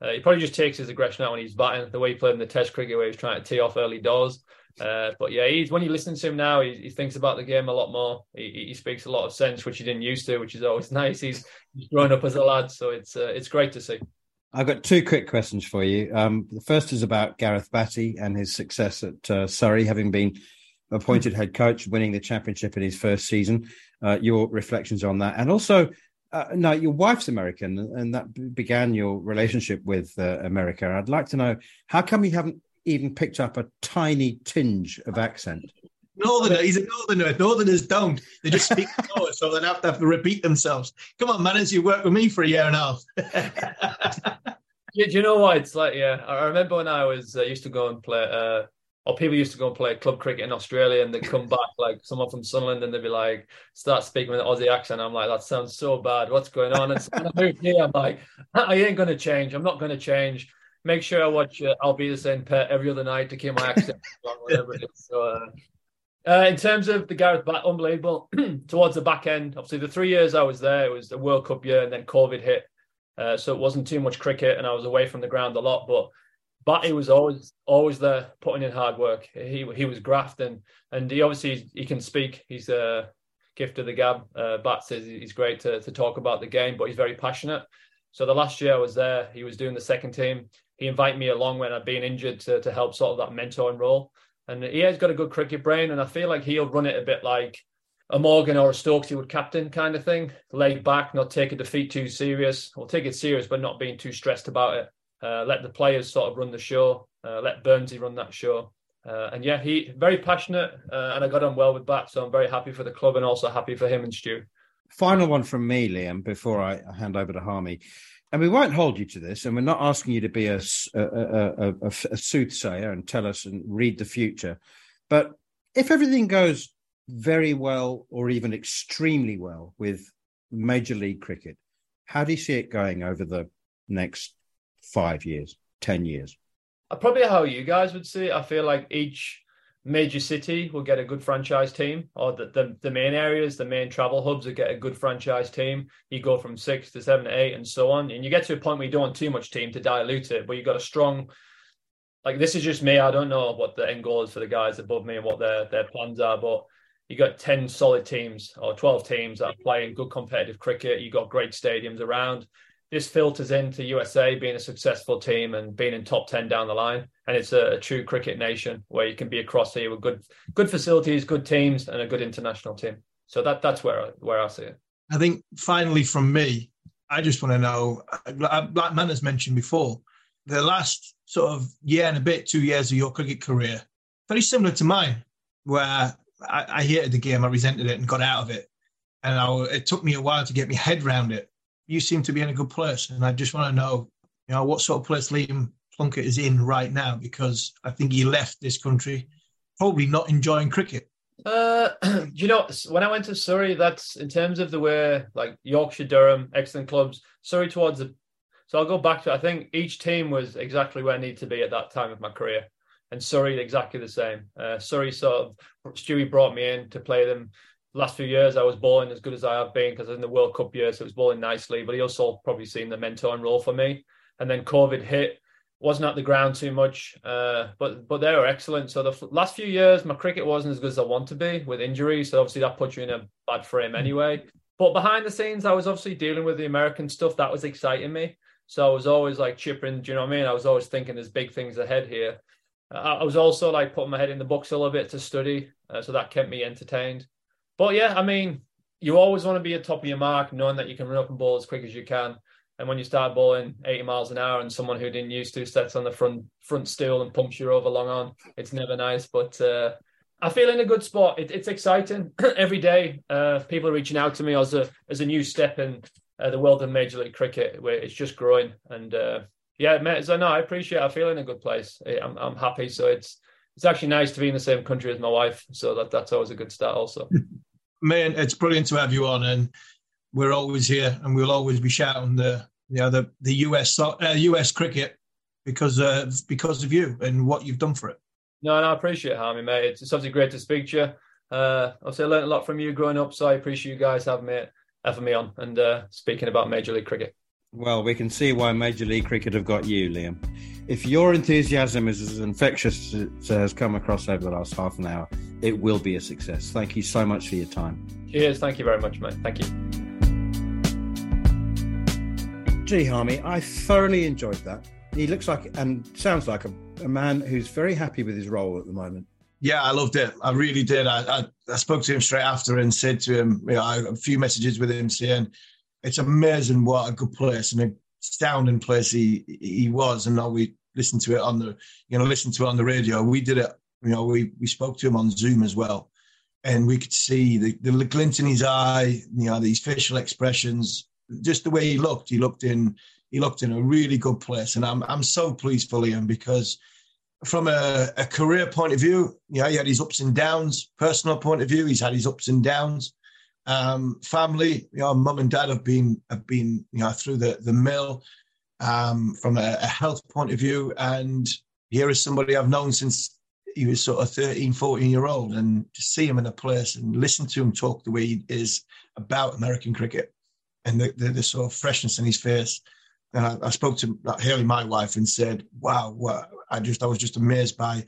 Uh, he probably just takes his aggression out when he's batting, the way he played in the Test cricket, where he was trying to tee off early doors. Uh, but yeah, he's when you listen to him now, he, he thinks about the game a lot more. He, he, speaks a lot of sense, which he didn't used to, which is always nice. He's, he's grown up as a lad, so it's uh, it's great to see. I've got two quick questions for you. Um, the first is about Gareth Batty and his success at uh, Surrey, having been appointed head coach, winning the championship in his first season. Uh, your reflections on that, and also uh, no, your wife's American, and that began your relationship with uh, America. I'd like to know how come you haven't even picked up a tiny tinge of accent. Northerner, he's a northerner. Northerners don't. They just speak slower, so they have to, have to repeat themselves. Come on, man, as you worked with me for a year and a half. do, you know why It's like, yeah, I remember when I was uh, used to go and play uh, or people used to go and play club cricket in Australia and they'd come back like someone from Sunderland and they'd be like start speaking with an Aussie accent. I'm like, that sounds so bad. What's going on? And when I moved here, I'm like, I ain't gonna change. I'm not gonna change. Make sure I watch uh, I'll be the same pet every other night to keep my accent whatever it is. So uh, uh, in terms of the Gareth Bat, unbelievable. Towards the back end, obviously the three years I was there, it was the World Cup year and then COVID hit. Uh, so it wasn't too much cricket and I was away from the ground a lot, but Batty was always always there putting in hard work. He he was grafting, and he obviously he can speak. He's a gift of the gab. Uh, Bat says he's great to, to talk about the game, but he's very passionate. So the last year I was there, he was doing the second team. He invited me along when I'd been injured to, to help sort of that mentoring role. And he has got a good cricket brain, and I feel like he'll run it a bit like a Morgan or a Stokes Stokesy would captain kind of thing. Laid back, not take a defeat too serious, or take it serious, but not being too stressed about it uh, let the players sort of run the show, uh, let Burnsy run that show. Uh, and yeah, he very passionate, uh, and I got on well with Bat, so I'm very happy for the club and also happy for him and Stu. Final one from me, Liam, before I hand over to Harmy. And we won't hold you to this, and we're not asking you to be a, a, a, a soothsayer and tell us and read the future. But if everything goes very well or even extremely well with Major League Cricket, how do you see it going over the next five years, 10 years? Probably how you guys would see it. I feel like each major city will get a good franchise team, or the, the, the, main areas, the main travel hubs will get a good franchise team. You go from six to seven to eight and so on. And you get to a point where you don't want too much team to dilute it, but you've got a strong, like this is just me. I don't know what the end goal is for the guys above me and what their, their plans are, but you got 10 solid teams or 12 teams that are playing good competitive cricket. You got great stadiums around this filters into USA being a successful team and being in top 10 down the line. And it's a, a, true cricket nation where you can be across here with good good facilities, good teams, and a good international team. So that that's where, where I see it. I think finally from me, I just want to know, like Man has mentioned before, the last sort of year and a bit, two years of your cricket career, very similar to mine, where I, I hated the game, I resented it and got out of it. And I, it took me a while to get my head around it you seem to be in a good place, and I just want to know, you know, what sort of place Liam Plunkett is in right now because I think he left this country probably not enjoying cricket. Uh, you know, when I went to Surrey, that's in terms of the way like Yorkshire, Durham, excellent clubs. Surrey towards the, so I'll go back to. I think each team was exactly where I need to be at that time of my career, and Surrey exactly the same. Uh, Surrey sort of Stewie brought me in to play them last few years I was bowling as good as I have been because in the World Cup year, so it was bowling nicely. But he also probably seen the mentoring role for me. And then COVID hit, wasn't at the ground too much, uh, but but they were excellent. So the f- last few years, my cricket wasn't as good as I want to be with injuries. So obviously that puts you in a bad frame anyway. But behind the scenes, I was obviously dealing with the American stuff that was exciting me. So I was always like chipping. Do you know what I mean? I was always thinking there's big things ahead here. I was also like putting my head in the books a little bit to study, uh, so that kept me entertained. But yeah, I mean, you always want to be at top of your mark, knowing that you can run up and ball as quick as you can. And when you start bowling 80 miles an hour and someone who didn't used to sets on the front front stool and pumps you over long on, it's never nice. But uh, I feel in a good spot. It, it's exciting every day. Uh, people are reaching out to me as a as a new step in uh, the world of Major League Cricket, where it's just growing. And uh, yeah, mate, so no, I appreciate. I feel in a good place. I'm I'm happy. So it's it's actually nice to be in the same country as my wife. So that that's always a good start. Also, man, it's brilliant to have you on, and we're always here, and we'll always be shouting the you know the the US uh, US cricket because uh, because of you and what you've done for it. No, no, I appreciate it, Harmy, mate. It's, it's obviously great to speak to you. Uh, obviously, I learned a lot from you growing up, so I appreciate you guys having me having me on and uh, speaking about Major League Cricket. Well, we can see why Major League Cricket have got you, Liam. If your enthusiasm is as infectious as it has come across over the last half an hour, it will be a success. Thank you so much for your time. Cheers. Thank you very much, mate. Thank you. Gee, Harmy, I thoroughly enjoyed that. He looks like and sounds like a, a man who's very happy with his role at the moment. Yeah, I loved it. I really did. I, I, I spoke to him straight after and said to him, you know, a few messages with him saying, it's amazing what a good place and a astounding place he he was. And now we listened to it on the you know listen to it on the radio. We did it. You know, we we spoke to him on Zoom as well, and we could see the, the glint in his eye. You know, these facial expressions, just the way he looked. He looked in he looked in a really good place, and I'm I'm so pleased for Liam because from a, a career point of view, you know, he had his ups and downs. Personal point of view, he's had his ups and downs um, family, you know, mum and dad have been have been you know through the the mill um, from a, a, health point of view, and here is somebody I've known since he was sort of 13, 14 year old, and to see him in a place and listen to him talk the way he is about American cricket and the, the, the sort of freshness in his face. And I, I spoke to Haley, my wife, and said, "Wow, wow! I just I was just amazed by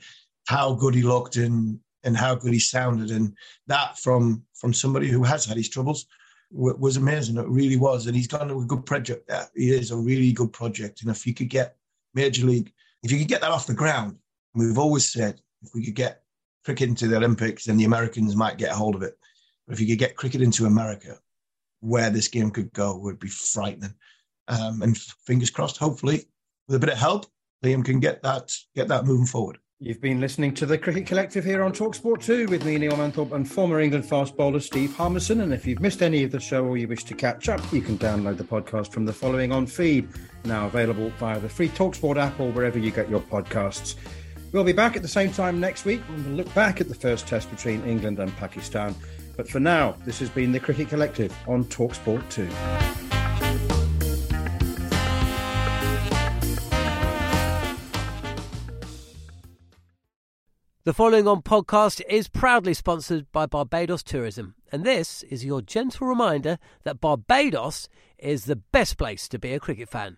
how good he looked and and how good he sounded. And that from from somebody who has had his troubles was amazing. It really was. And he's got a good project there. He is a really good project. And if you could get Major League, if you could get that off the ground, we've always said if we could get cricket into the Olympics, then the Americans might get a hold of it. But if you could get cricket into America, where this game could go would be frightening. Um, and fingers crossed, hopefully, with a bit of help, Liam can get that get that moving forward. You've been listening to the Cricket Collective here on Talksport 2 with me, Neil Manthorp, and former England fast bowler Steve Harmison. And if you've missed any of the show or you wish to catch up, you can download the podcast from the following on feed, now available via the free Talksport app or wherever you get your podcasts. We'll be back at the same time next week when we'll look back at the first test between England and Pakistan. But for now, this has been the Cricket Collective on Talksport 2. The following on podcast is proudly sponsored by Barbados Tourism, and this is your gentle reminder that Barbados is the best place to be a cricket fan.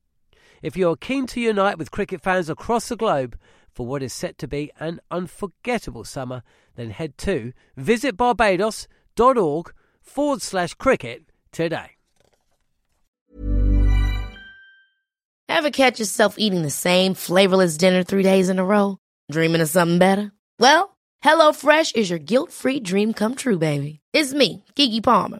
If you're keen to unite with cricket fans across the globe for what is set to be an unforgettable summer, then head to visitbarbados.org forward slash cricket today. Ever catch yourself eating the same flavorless dinner three days in a row? Dreaming of something better? Well, HelloFresh is your guilt free dream come true, baby. It's me, Keke Palmer.